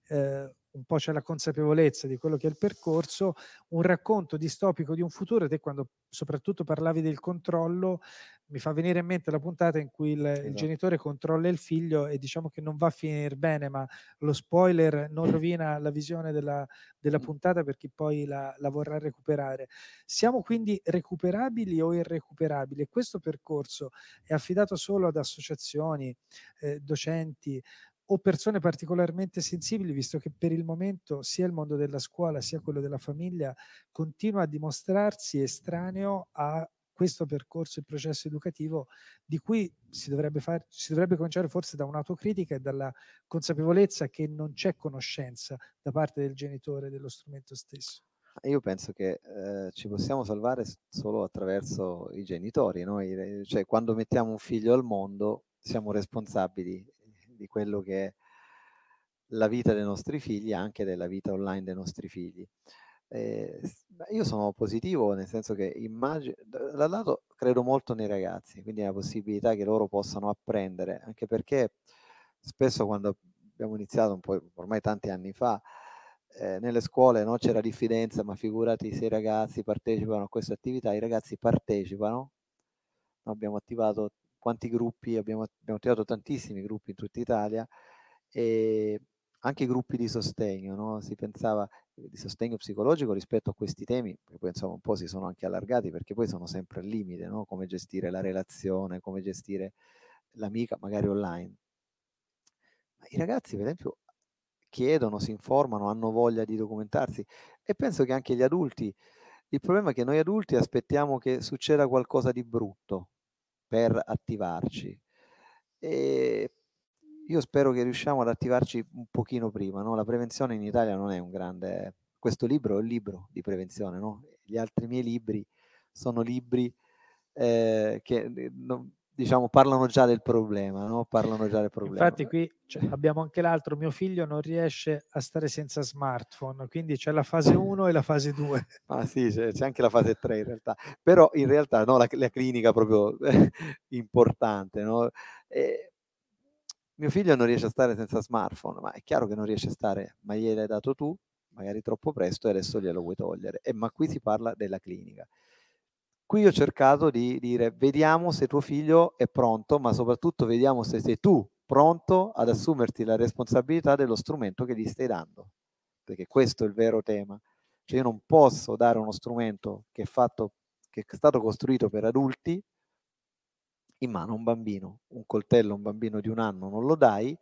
S1: eh, un po' c'è la consapevolezza di quello che è il percorso, un racconto distopico di un futuro, e te quando soprattutto parlavi del controllo, mi fa venire in mente la puntata in cui il, esatto. il genitore controlla il figlio e diciamo che non va a finire bene, ma lo spoiler non rovina la visione della, della puntata per chi poi la, la, vorrà recuperare. Siamo quindi recuperabili o irrecuperabili? Questo percorso è affidato solo ad associazioni, eh, docenti, o persone particolarmente sensibili, visto che per il momento sia il mondo della scuola sia quello della famiglia continua a dimostrarsi estraneo a questo percorso e processo educativo di cui si dovrebbe, far, si dovrebbe cominciare forse da un'autocritica e dalla consapevolezza che non c'è conoscenza da parte del genitore dello strumento stesso.
S2: Io penso che eh, ci possiamo salvare solo attraverso i genitori, noi, cioè quando mettiamo un figlio al mondo siamo responsabili di quello che è la vita dei nostri figli, anche della vita online dei nostri figli. Eh, io sono positivo nel senso che immagino, da un lato credo molto nei ragazzi, quindi la possibilità che loro possano apprendere, anche perché spesso quando abbiamo iniziato un po' ormai tanti anni fa, eh, nelle scuole no, c'era diffidenza, ma figurati se i ragazzi partecipano a queste attività, i ragazzi partecipano, abbiamo attivato quanti gruppi, abbiamo, abbiamo attivato tantissimi gruppi in tutta Italia e anche gruppi di sostegno, no? si pensava di sostegno psicologico rispetto a questi temi, che poi insomma un po' si sono anche allargati perché poi sono sempre al limite, no? come gestire la relazione, come gestire l'amica magari online. Ma i ragazzi, per esempio, chiedono, si informano, hanno voglia di documentarsi e penso che anche gli adulti, il problema è che noi adulti aspettiamo che succeda qualcosa di brutto per attivarci. E io spero che riusciamo ad attivarci un pochino prima, no? La prevenzione in Italia non è un grande... Questo libro è un libro di prevenzione, no? Gli altri miei libri sono libri eh, che no, diciamo parlano già del problema, no? Parlano già del problema.
S1: Infatti qui cioè, abbiamo anche l'altro, mio figlio non riesce a stare senza smartphone, quindi c'è la fase 1 e la fase 2.
S2: Ah sì, c'è, c'è, anche la fase 3 in realtà, però in realtà no, la, la clinica proprio importante, no? E, mio figlio non riesce a stare senza smartphone, ma è chiaro che non riesce a stare, ma gliel'hai dato tu, magari troppo presto, e adesso glielo vuoi togliere. E, ma qui si parla della clinica. Qui ho cercato di dire, vediamo se tuo figlio è pronto, ma soprattutto vediamo se sei tu pronto ad assumerti la responsabilità dello strumento che gli stai dando. Perché questo è il vero tema. Cioè io non posso dare uno strumento che è, fatto, che è stato costruito per adulti in mano a un bambino. Un coltello a un bambino di un anno non lo dai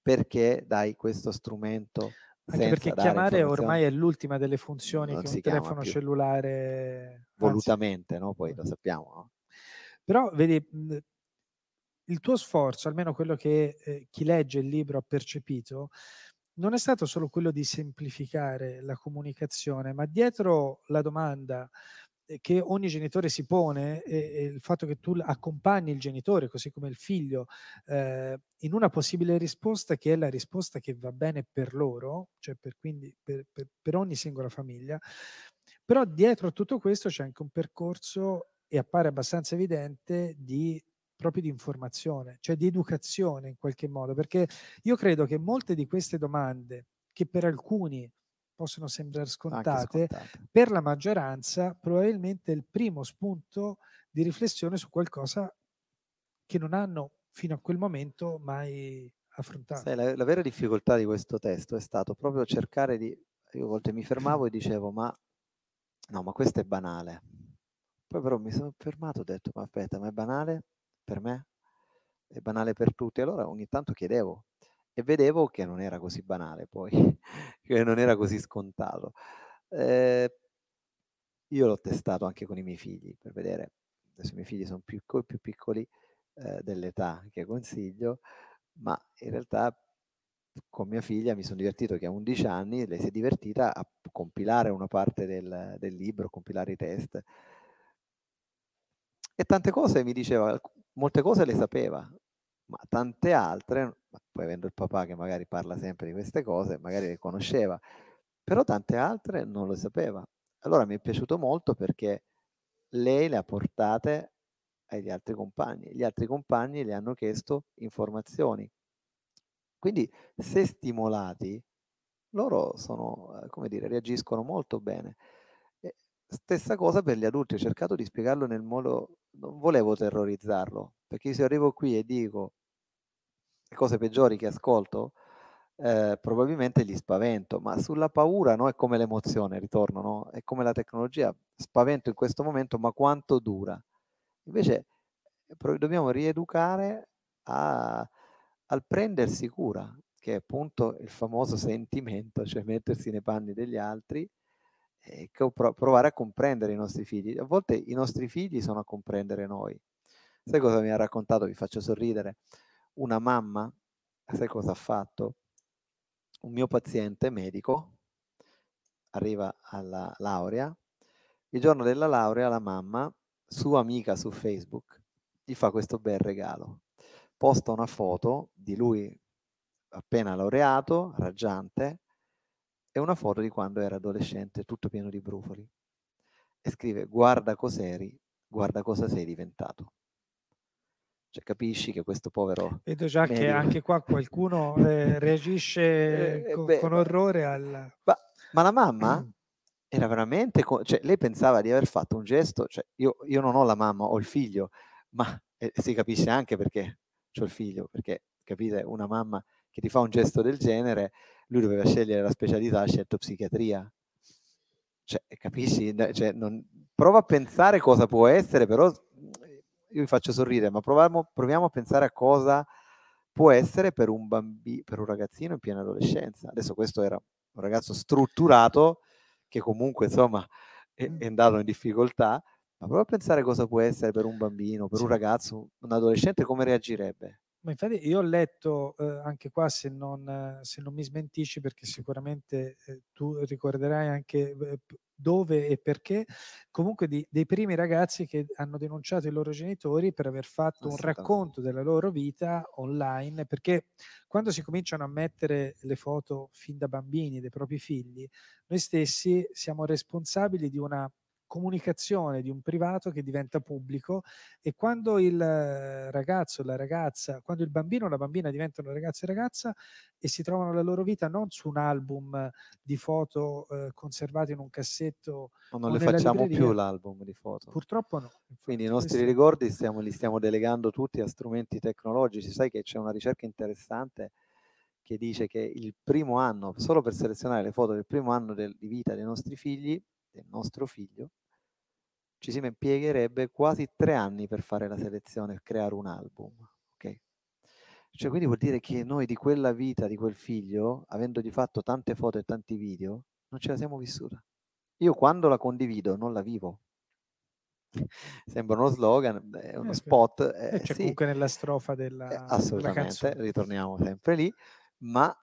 S2: perché dai questo strumento.
S1: Anche perché chiamare ormai è l'ultima delle funzioni non che un telefono cellulare...
S2: Volutamente, anzi, no? Poi lo sappiamo. No?
S1: Però, vedi, il tuo sforzo, almeno quello che eh, chi legge il libro ha percepito, non è stato solo quello di semplificare la comunicazione, ma dietro la domanda che ogni genitore si pone e, il fatto che tu accompagni il genitore, così come il figlio, eh, in una possibile risposta che è la risposta che va bene per loro, cioè per, quindi per, per, per ogni singola famiglia, però dietro a tutto questo c'è anche un percorso e appare abbastanza evidente di proprio di informazione, cioè di educazione in qualche modo, perché ich credo che molte di queste domande che per alcuni possono sembrare scontate, scontate, per la maggioranza probabilmente è il primo spunto di riflessione su qualcosa che non hanno fino a quel momento mai affrontato.
S2: Sai, la, la, vera difficoltà di questo testo è stato proprio cercare di... Io a volte mi fermavo e dicevo, ma no, ma questo è banale. Poi però mi sono fermato e ho detto, ma aspetta, ma è banale per me? È banale per tutti? Allora ogni tanto chiedevo, e vedevo che non era così banale poi, che non era così scontato. Eh, io l'ho testato anche con i miei figli per vedere, adesso i miei figli sono più, più piccoli eh, dell'età che consiglio, ma in realtà con mia figlia mi sono divertito che a 11 anni lei si è divertita a compilare una parte del, del libro, compilare i test. E tante cose mi diceva, molte cose le sapeva, ma tante altre, poi avendo il papà che magari parla sempre di queste cose, magari le conosceva, però tante altre non lo sapeva. Allora mi è piaciuto molto perché lei le ha portate agli altri compagni, gli altri compagni le hanno chiesto informazioni. Quindi se stimolati, loro sono, come dire, reagiscono molto bene. Stessa cosa per gli adulti, ho cercato di spiegarlo nel modo, non volevo terrorizzarlo, perché se arrivo qui e dico le cose peggiori che ascolto, eh, probabilmente li spavento, ma sulla paura no, è come l'emozione, ritorno, no? è come la tecnologia, spavento in questo momento, ma quanto dura? Invece eh, dobbiamo rieducare a, al prendersi cura, che è appunto il famoso sentimento, cioè mettersi nei panni degli altri e provare a comprendere i nostri figli. A volte i nostri figli sono a comprendere noi. Sai cosa mi ha raccontato? Vi faccio sorridere una mamma, sai cosa ha fatto? Un mio paziente medico arriva alla laurea, il giorno della laurea la mamma, sua amica su Facebook, gli fa questo bel regalo. Posta una foto di lui appena laureato, raggiante, e una foto di quando era adolescente, tutto pieno di brufoli. E scrive, guarda cos'eri, guarda cosa sei diventato. Cioè, capisci che questo povero...
S1: Vedo già medico... che anche qua qualcuno eh, reagisce eh, con, beh, con, orrore al...
S2: Ma, ma la mamma era veramente... Cioè, lei pensava di aver fatto un gesto... Cioè, io, io non ho la mamma, ho il figlio, ma eh, si capisce anche perché ho il figlio, perché capite, una mamma che ti fa un gesto del genere, lui doveva scegliere la specialità, ha scelto psichiatria. Cioè, capisci? Cioè, non... Prova a pensare cosa può essere, però io vi faccio sorridere, ma proviamo, proviamo a pensare a cosa può essere per un, bambino, per un ragazzino in piena adolescenza. Adesso questo era un ragazzo strutturato che comunque insomma è, è andato in difficoltà, ma prova a pensare cosa può essere per un bambino, per un ragazzo, un adolescente, come reagirebbe.
S1: Ma infatti io ho letto eh, anche qua, se non, se non, mi smentisci, perché sicuramente eh, tu ricorderai anche eh, dove e perché, comunque di, dei primi ragazzi che hanno denunciato i loro genitori per aver fatto un racconto della loro vita online, perché quando si cominciano a mettere le foto fin da bambini dei propri figli, noi stessi siamo responsabili di una comunicazione di un privato che diventa pubblico e quando il ragazzo, la ragazza, quando il bambino o la bambina diventano ragazzo e ragazza e si trovano la loro vita non su un album di foto eh, conservate in un cassetto.
S2: O non le facciamo libreria. più l'album di foto.
S1: Purtroppo no.
S2: Quindi i nostri questo... ricordi stiamo, li stiamo delegando tutti a strumenti tecnologici. Sai che c'è una ricerca interessante che dice che il primo anno, solo per selezionare le foto del primo anno del, di vita dei nostri figli, del nostro figlio, ci si impiegherebbe quasi tre anni per fare la selezione e creare un album. Okay? Cioè, quindi vuol dire che noi di quella vita, di quel figlio, avendogli fatto tante foto e tanti video, non ce la siamo vissuta. Io quando la condivido non la vivo. Sembra uno slogan, è uno eh, spot.
S1: Eh, c'è sì. comunque nella strofa della,
S2: eh, assolutamente,
S1: della
S2: ritorniamo sempre lì, ma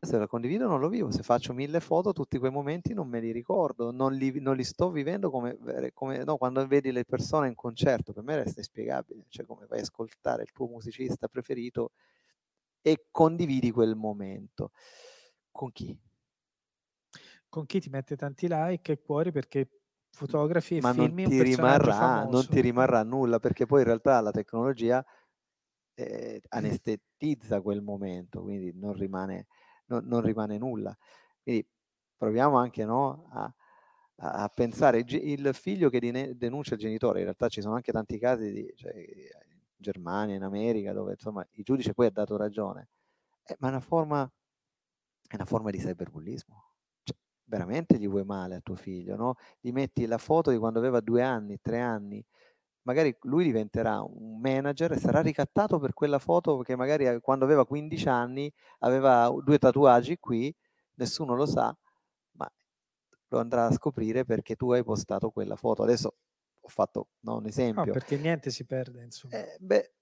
S2: se la condivido non lo vivo, se faccio mille foto tutti quei momenti non me li ricordo, non li, non li sto vivendo come, come no, quando vedi le persone in concerto, per me resta inspiegabile, cioè come vai a ascoltare il tuo musicista preferito e condividi quel momento. Con chi?
S1: Con chi ti mette tanti like e cuori perché fotografi e
S2: Ma non ti, rimarrà, non ti rimarrà nulla perché poi in realtà la tecnologia eh, anestetizza quel momento, quindi non rimane non, non rimane nulla. Quindi proviamo anche no, a, a, pensare, il figlio che denuncia il genitore, in realtà ci sono anche tanti casi di, cioè, in Germania, in America, dove insomma il giudice poi ha dato ragione, eh, ma è una forma, è una forma di cyberbullismo. Cioè, veramente gli vuoi male a tuo figlio, no? Gli metti la foto di quando aveva due anni, tre anni, magari lui diventerà un manager e sarà ricattato per quella foto che magari eh, quando aveva 15 anni aveva due tatuaggi qui, nessuno lo sa, ma lo andrà a scoprire perché tu hai postato quella foto. Adesso ho fatto no, un esempio. No,
S1: perché niente si perde, insomma.
S2: Eh, beh,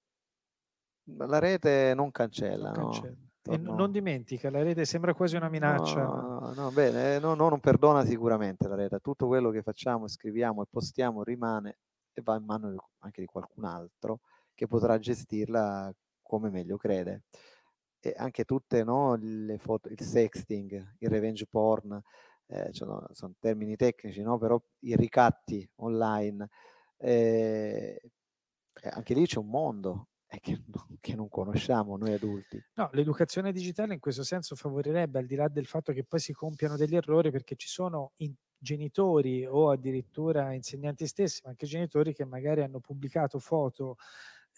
S2: la rete non cancella, non,
S1: cancella. No? No. non dimentica, la rete sembra quasi una minaccia.
S2: No, no, bene, no, non perdona sicuramente la rete. Tutto quello che facciamo, scriviamo e postiamo rimane e va in mano anche di qualcun altro che potrà gestirla come meglio crede. E anche tutte no, le foto, il sexting, il revenge porn, eh, sono, sono, termini tecnici, no? però i ricatti online, eh, anche lì c'è un mondo eh, che, che, non conosciamo noi adulti.
S1: No, l'educazione digitale in questo senso favorirebbe, al di là del fatto che poi si compiano degli errori, perché ci sono in, genitori o addirittura insegnanti stessi, ma anche genitori che magari hanno pubblicato foto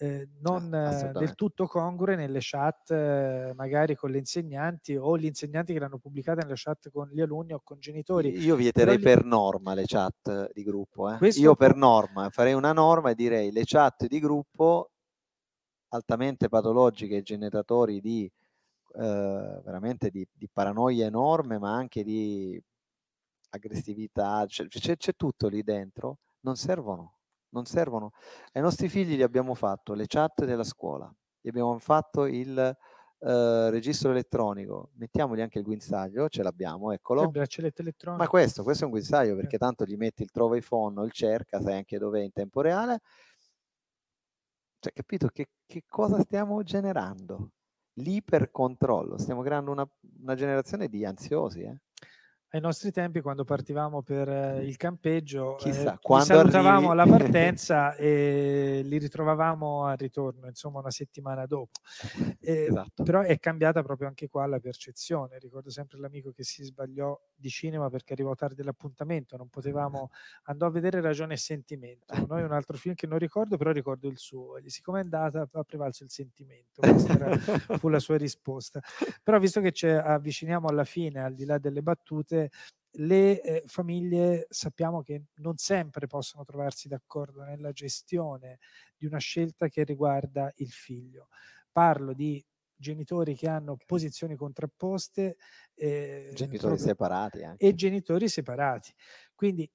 S1: eh, non ah, del tutto congrue nelle chat eh, magari con le insegnanti o gli insegnanti che l'hanno pubblicata nelle chat con gli alunni o con genitori.
S2: Io vieterei per norma le chat di gruppo. Eh. Io per norma farei una norma e direi le chat di gruppo altamente patologiche e generatori di eh, veramente di, di paranoia enorme, ma anche di aggressività, c'è, c'è, c'è tutto lì dentro, non servono, non servono. Ai nostri figli gli abbiamo fatto le chat della scuola, gli abbiamo fatto il, eh, registro elettronico, mettiamogli anche il guinzaglio, ce l'abbiamo, eccolo.
S1: Il braccialetto elettronico.
S2: Ma questo, questo è un guinzaglio perché tanto gli metti il trova iPhone il cerca, sai anche dove è in tempo reale. Cioè, capito che, che cosa stiamo generando? L'ipercontrollo, stiamo creando una, una generazione di ansiosi, eh?
S1: Ai nostri tempi quando partivamo per eh, il campeggio
S2: Chissà,
S1: eh,
S2: quando
S1: salutavamo
S2: arrivi...
S1: alla partenza e li ritrovavamo al ritorno insomma una settimana dopo. Eh,
S2: esatto.
S1: però è cambiata proprio anche qua la percezione. Ricordo sempre l'amico che si sbagliò di cinema perché arrivò tardi all'appuntamento non potevamo andò a vedere Ragione e Sentimento. Noi un altro film che non ricordo però ricordo il suo. Gli siccome è andata ha prevalso il sentimento. Questa era, fu la sua risposta. Però visto che ci avviciniamo alla fine al di là delle battute le eh, famiglie sappiamo che non sempre possono trovarsi d'accordo nella gestione di una scelta che riguarda il figlio. Parlo di genitori che hanno posizioni contrapposte
S2: eh, genitori separati anche.
S1: e genitori separati. Quindi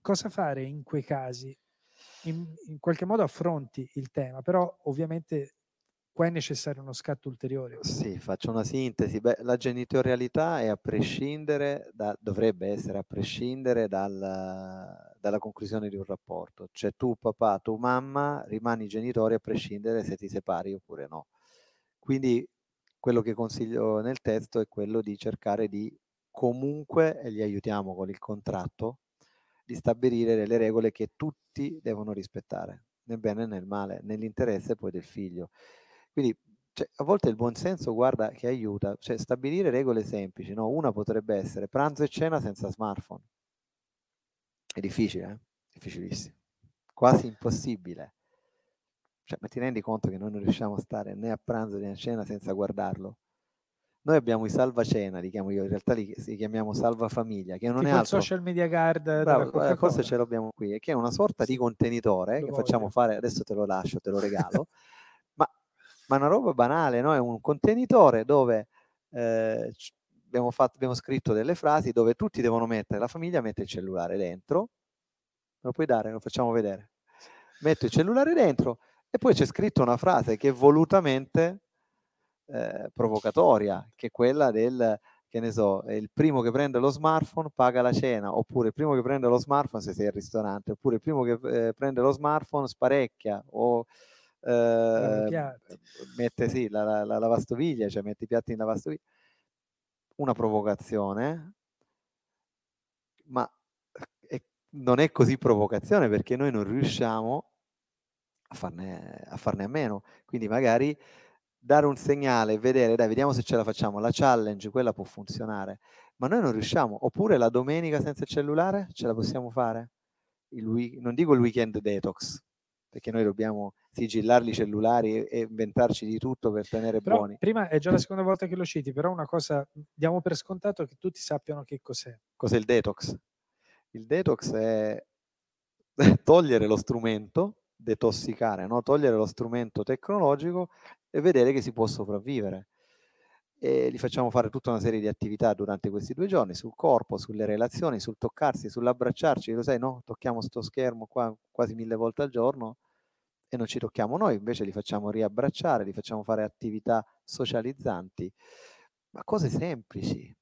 S1: cosa fare in quei casi? In, in qualche modo affronti il tema, però ovviamente qua è necessario uno scatto ulteriore.
S2: Sì, faccio una sintesi. Beh, la genitorialità è a prescindere, da, dovrebbe essere a prescindere dal, dalla conclusione di un rapporto. Cioè tu papà, tu mamma rimani genitori a prescindere se ti separi oppure no. Quindi quello che consiglio nel testo è quello di cercare di comunque, e li aiutiamo con il contratto, di stabilire delle regole che tutti devono rispettare, nel bene e nel male, nell'interesse poi del figlio. Quindi cioè, a volte il buonsenso guarda che aiuta, cioè stabilire regole semplici, no? Una potrebbe essere pranzo e cena senza smartphone. È difficile, eh? Difficilissimo. Quasi impossibile. Cioè, ma ti rendi conto che noi non riusciamo a stare né a pranzo né a cena senza guardarlo? Noi abbiamo i salva cena, li chiamo io, in realtà li, li chiamiamo salva famiglia, che non
S1: tipo
S2: è altro...
S1: il social media guard
S2: Bravo, eh, forse ce l'abbiamo qui, che è una sorta di contenitore lo che voglio. facciamo fare, adesso te lo lascio, te lo regalo, ma una roba banale, no? È un contenitore dove eh, abbiamo, fatto, abbiamo scritto delle frasi dove tutti devono mettere, la famiglia mette il cellulare dentro, lo puoi dare, lo facciamo vedere. Metto il cellulare dentro e poi c'è scritto una frase che è volutamente eh, provocatoria, che è quella del, che ne so, il primo che prende lo smartphone paga la cena, oppure il primo che prende lo smartphone se sei al ristorante, oppure il primo che eh, prende lo smartphone sparecchia, o eh, mette sì, la, la, la, lavastoviglie, cioè mette i piatti in lavastoviglie. Una provocazione, ma è, non è così provocazione perché noi non riusciamo a farne, a farne a meno. Quindi magari dare un segnale vedere, dai, vediamo se ce la facciamo. La challenge, quella può funzionare, ma noi non riusciamo. Oppure la domenica senza cellulare ce la possiamo fare? Il, non dico il weekend detox, perché noi dobbiamo sigillarli cellulari e inventarci di tutto per tenere
S1: però,
S2: buoni.
S1: Prima è già la seconda volta che lo citi, però una cosa diamo per scontato che tutti sappiano che cos'è.
S2: Cos'è il detox? Il detox è togliere lo strumento, detossicare, no? togliere lo strumento tecnologico e vedere che si può sopravvivere. E gli facciamo fare tutta una serie di attività durante questi due giorni sul corpo, sulle relazioni, sul toccarsi, sull'abbracciarci. Lo sai, no? Tocchiamo sto schermo qua quasi mille volte al giorno e non ci tocchiamo noi, invece li facciamo riabbracciare, li facciamo fare attività socializzanti, ma cose semplici.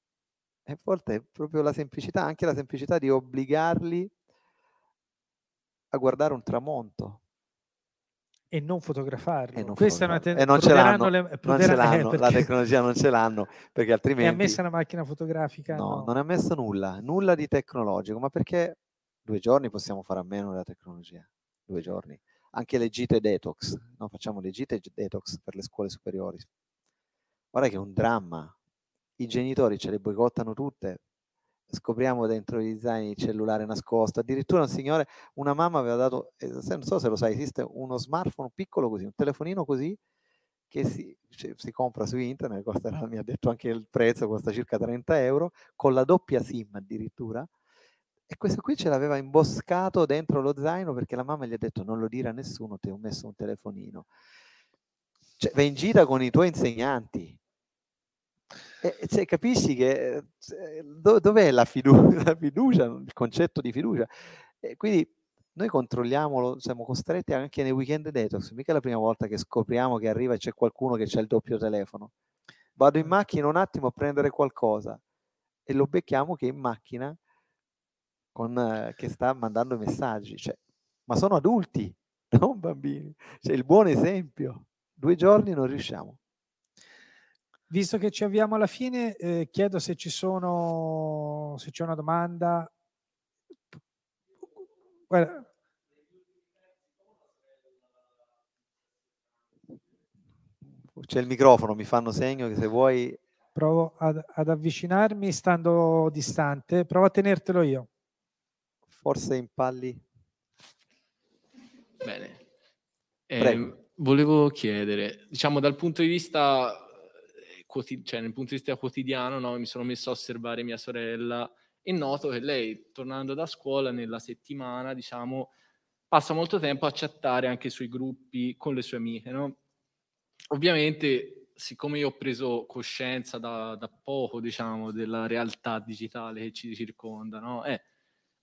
S2: E a volte è proprio la semplicità, anche la semplicità di obbligarli a guardare un tramonto.
S1: E non fotografarlo.
S2: E non
S1: Questa
S2: fotografarlo.
S1: è una
S2: te- e non ce l'hanno,
S1: le,
S2: non ce l'hanno eh, la tecnologia non ce l'hanno, perché altrimenti...
S1: È ammessa una macchina fotografica?
S2: No,
S1: no,
S2: non è ammesso nulla, nulla di tecnologico, ma perché due giorni possiamo fare a meno della tecnologia? Due giorni anche le gite detox, no? facciamo le gite detox per le scuole superiori. Guarda che è un dramma, i genitori ce le boicottano tutte, scopriamo dentro i zaini il cellulare nascosto, addirittura un signore, una mamma aveva dato, eh, non so se lo sai, esiste uno smartphone piccolo così, un telefonino così, che si, cioè, si compra su internet, costerà, mi ha detto anche il prezzo, costa circa 30 euro, con la doppia SIM addirittura, e questo qui ce l'aveva imboscato dentro lo zaino perché la mamma gli ha detto non lo dire a nessuno, ti ho messo un telefonino. Cioè, vai in gita con i tuoi insegnanti. E, cioè, capisci che cioè, do, dov'è la, fidu- la, fiducia, il concetto di fiducia? E quindi noi controlliamo, siamo costretti anche nei weekend detox. Mica è la prima volta che scopriamo che arriva e c'è qualcuno che c'è il doppio telefono. vado in macchina un attimo a prendere qualcosa e lo becchiamo che in macchina con, eh, che sta mandando messaggi. Cioè, ma sono adulti, non bambini. Cioè, il buon esempio. Due giorni non riusciamo.
S1: Visto che ci avviamo alla fine, eh, chiedo se ci sono, se c'è una domanda. Guarda.
S2: C'è il microfono, mi fanno segno che se vuoi...
S1: Provo ad, ad avvicinarmi stando distante, provo a tenertelo io.
S2: Forse impalli.
S3: Bene. Eh, volevo chiedere, diciamo dal punto di vista quotid- cioè nel punto di vista quotidiano, no, mi sono messo a osservare mia sorella e noto che lei, tornando da scuola nella settimana, diciamo, passa molto tempo a chattare anche sui gruppi con le sue amiche, no? Ovviamente, siccome io ho preso coscienza da, da poco, diciamo, della realtà digitale che ci circonda, no? Eh,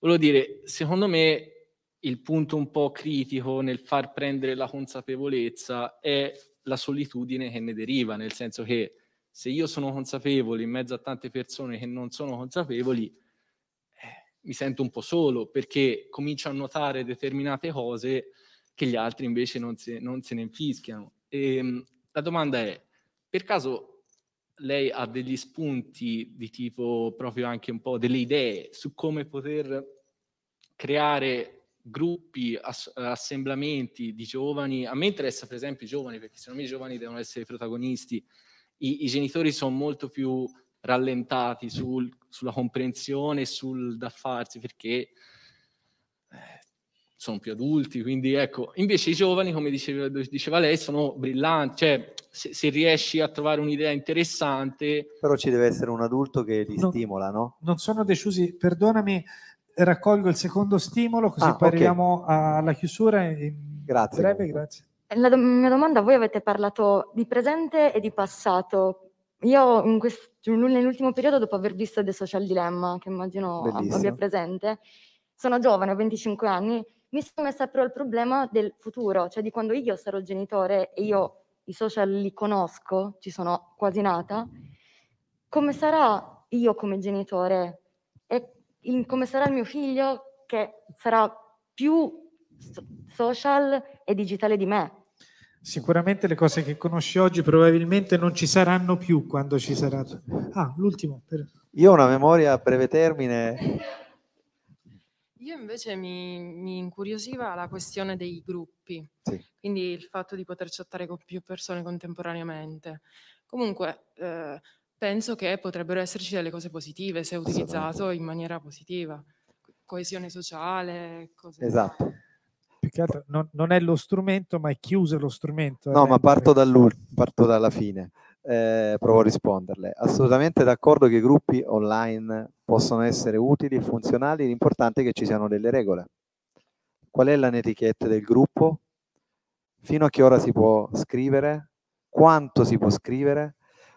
S3: volevo dire, secondo me il punto un po' critico nel far prendere la consapevolezza è la solitudine che ne deriva, nel senso che se io sono consapevole in mezzo a tante persone che non sono consapevoli, eh, mi sento un po' solo perché comincio a notare determinate cose che gli altri invece non, se, non se ne infischiano. E, ehm, la domanda è, per caso lei ha degli spunti di tipo proprio anche un po' delle idee su come poter creare gruppi, ass- assemblamenti di giovani? A me interessa per esempio i giovani perché secondo me i giovani devono essere protagonisti i, i genitori sono molto più rallentati sul, sulla comprensione, sul da farsi, perché sono più adulti, quindi ecco, invece i giovani, come diceva, diceva lei, sono brillanti, cioè se, se, riesci a trovare un'idea interessante...
S2: Però ci deve essere un adulto che li no, stimola, no?
S1: Non sono deciusi, perdonami, raccolgo il secondo stimolo, così ah, poi okay. arriviamo alla chiusura.
S2: grazie.
S1: Breve, grazie.
S4: La mia domanda, voi avete parlato di presente e di passato. Io in quest- nell'ultimo periodo, dopo aver visto The Social Dilemma, che immagino Bellissimo. abbia presente, sono giovane, ho 25 anni, mi sono messa però il problema del futuro, cioè di quando io sarò genitore e io i social li conosco, ci sono quasi nata, come sarà io come genitore e in, come sarà il mio figlio che sarà più social e digitale di me
S1: sicuramente le cose che conosci oggi probabilmente non ci saranno più quando ci sarà. Ah, l'ultimo. Per...
S2: Io ho una memoria a breve termine.
S5: Io invece mi, mi incuriosiva la questione dei gruppi,
S2: sì.
S5: quindi il fatto di poter chattare con più persone contemporaneamente. Comunque, eh, penso che potrebbero esserci delle cose positive se utilizzato in maniera positiva, coesione sociale, cose
S2: Esatto
S1: che altro non, non, è lo strumento, ma è chi usa lo strumento.
S2: No, ma parto, parto dalla fine, eh, provo a risponderle. Assolutamente d'accordo che i gruppi online possono essere utili e funzionali, l'importante è che ci siano delle regole. Qual è la netiquette del gruppo? Fino a che ora si può scrivere? Quanto si può scrivere?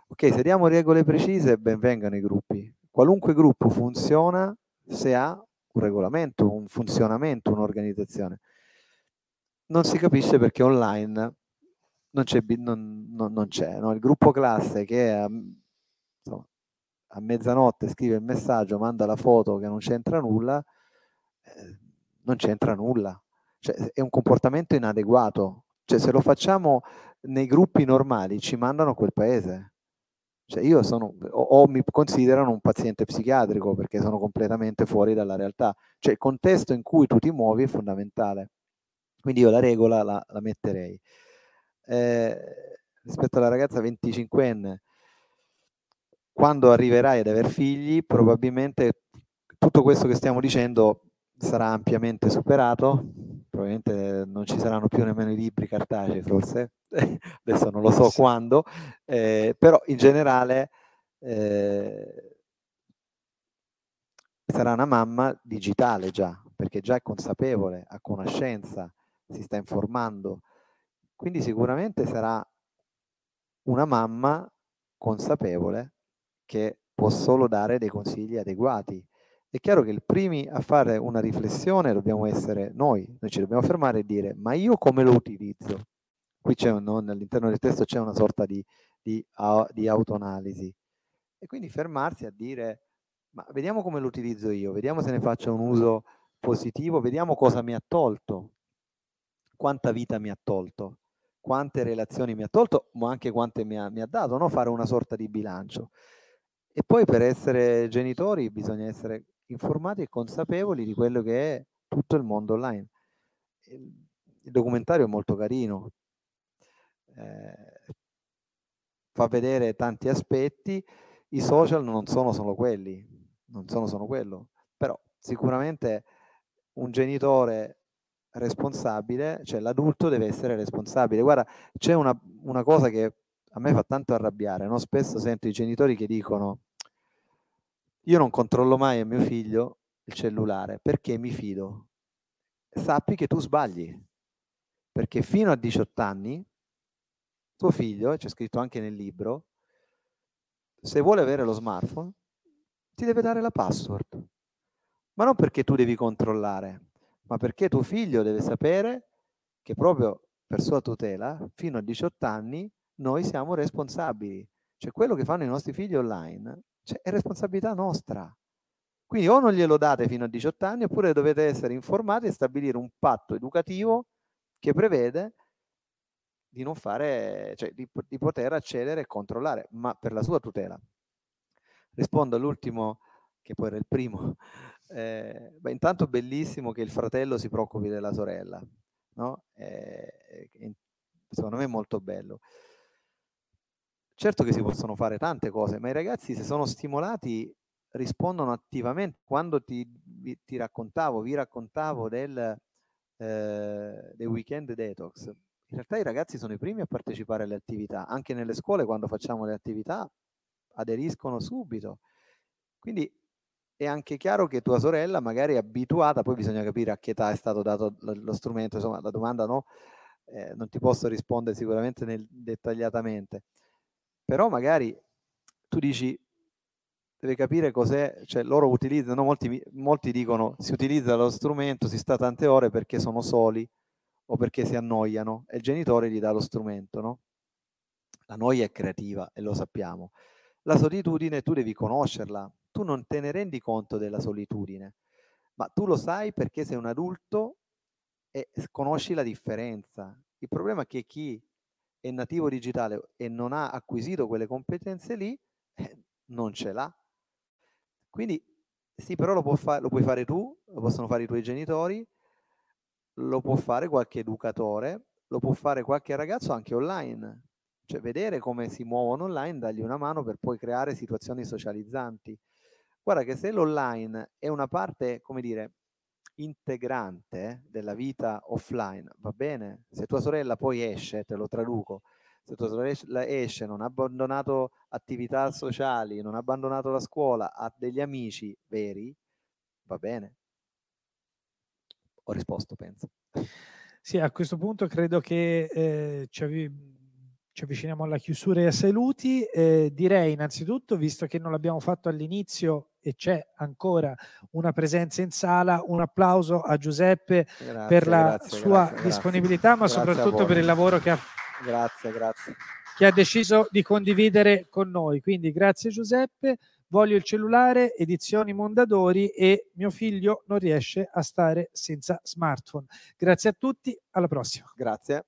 S2: Ok, se diamo regole precise, ben vengano i gruppi. Qualunque gruppo funziona se ha un regolamento, un funzionamento, un'organizzazione non si capisce perché online non c'è, non, non, non c'è no? il gruppo classe che a, insomma, a, mezzanotte scrive il messaggio, manda la foto che non c'entra nulla, eh, non c'entra nulla. Cioè, è un comportamento inadeguato. Cioè, se lo facciamo nei gruppi normali ci mandano a quel paese. Cioè, io sono, o, o, mi considerano un paziente psichiatrico perché sono completamente fuori dalla realtà. Cioè, il contesto in cui tu ti muovi è fondamentale. Quindi io la regola la, la metterei. Eh, rispetto alla ragazza 25enne, quando arriverai ad aver figli, probabilmente tutto questo che stiamo dicendo sarà ampiamente superato, probabilmente non ci saranno più nemmeno i libri cartacei, forse, adesso non lo so sì. quando, eh, però in generale eh, sarà una mamma digitale già, perché già è consapevole, ha conoscenza si sta informando. Quindi sicuramente sarà una mamma consapevole che può solo dare dei consigli adeguati. È chiaro che il primi a fare una riflessione dobbiamo essere noi, noi ci dobbiamo fermare e dire ma io come lo utilizzo? Qui c'è un, all'interno del testo c'è una sorta di, di, di autoanalisi. E quindi fermarsi a dire, ma vediamo come lo utilizzo io, vediamo se ne faccio un uso positivo, vediamo cosa mi ha tolto, quanta vita mi ha tolto, quante relazioni mi ha tolto, ma anche quante mi ha, mi ha dato, no? fare una sorta di bilancio. E poi per essere genitori bisogna essere informati e consapevoli di quello che è tutto il mondo online. Il, documentario è molto carino, eh, fa vedere tanti aspetti, i social non sono solo quelli, non sono solo quello, però sicuramente un genitore responsabile, cioè l'adulto deve essere responsabile. Guarda, c'è una, una cosa che a me fa tanto arrabbiare, no? spesso sento i genitori che dicono io non controllo mai a mio figlio il cellulare perché mi fido. Sappi che tu sbagli, perché fino a 18 anni tuo figlio, c'è scritto anche nel libro, se vuole avere lo smartphone, ti deve dare la password. Ma non perché tu devi controllare, ma perché tuo figlio deve sapere che proprio per sua tutela, fino a 18 anni, noi siamo responsabili. Cioè quello che fanno i nostri figli online cioè, è responsabilità nostra. Quindi o non glielo date fino a 18 anni oppure dovete essere informati e stabilire un patto educativo che prevede di non fare, cioè di, di poter accedere e controllare, ma per la sua tutela. Rispondo all'ultimo, che poi era il primo. Eh, beh, intanto bellissimo che il fratello si preoccupi della sorella, no? Eh, secondo me è molto bello. Certo che si possono fare tante cose, ma i ragazzi se sono stimolati rispondono attivamente. Quando ti, ti raccontavo, vi raccontavo del, eh, dei weekend detox, in realtà i ragazzi sono i primi a partecipare alle attività, anche nelle scuole quando facciamo le attività aderiscono subito. Quindi è anche chiaro che tua sorella magari è abituata, poi bisogna capire a che età è stato dato lo, strumento, insomma la domanda no, eh, non ti posso rispondere sicuramente nel, dettagliatamente, però magari tu dici deve capire cos'è, cioè loro utilizzano, molti, molti dicono si utilizza lo strumento, si sta tante ore perché sono soli o perché si annoiano e il genitore gli dà lo strumento, no? La noia è creativa e lo sappiamo. La solitudine tu devi conoscerla, tu non te ne rendi conto della solitudine, ma tu lo sai perché sei un adulto e conosci la differenza. Il problema è che chi è nativo digitale e non ha acquisito quelle competenze lì, eh, non ce l'ha. Quindi sì, però lo, fa- lo puoi fare tu, lo possono fare i tuoi genitori, lo può fare qualche educatore, lo può fare qualche ragazzo anche online. Cioè vedere come si muovono online, dargli una mano per poi creare situazioni socializzanti. Guarda che se l'online è una parte, come dire, integrante della vita offline, va bene? Se tua sorella poi esce, te lo traduco, se tua sorella esce, non ha abbandonato attività sociali, non ha abbandonato la scuola, ha degli amici veri, va bene. Ho risposto, penso.
S1: Sì, a questo punto credo che eh, ci, avvi- ci, avviciniamo alla chiusura e ai saluti. Eh, direi innanzitutto, visto che non l'abbiamo fatto all'inizio e c'è ancora una presenza in sala, un applauso a Giuseppe grazie, per la grazie, sua grazie, disponibilità, ma soprattutto per il lavoro che ha, che ha deciso di condividere con noi. Quindi grazie Giuseppe, voglio il cellulare, edizioni Mondadori e mio figlio non riesce a stare senza smartphone. Grazie a tutti, alla prossima.
S2: Grazie.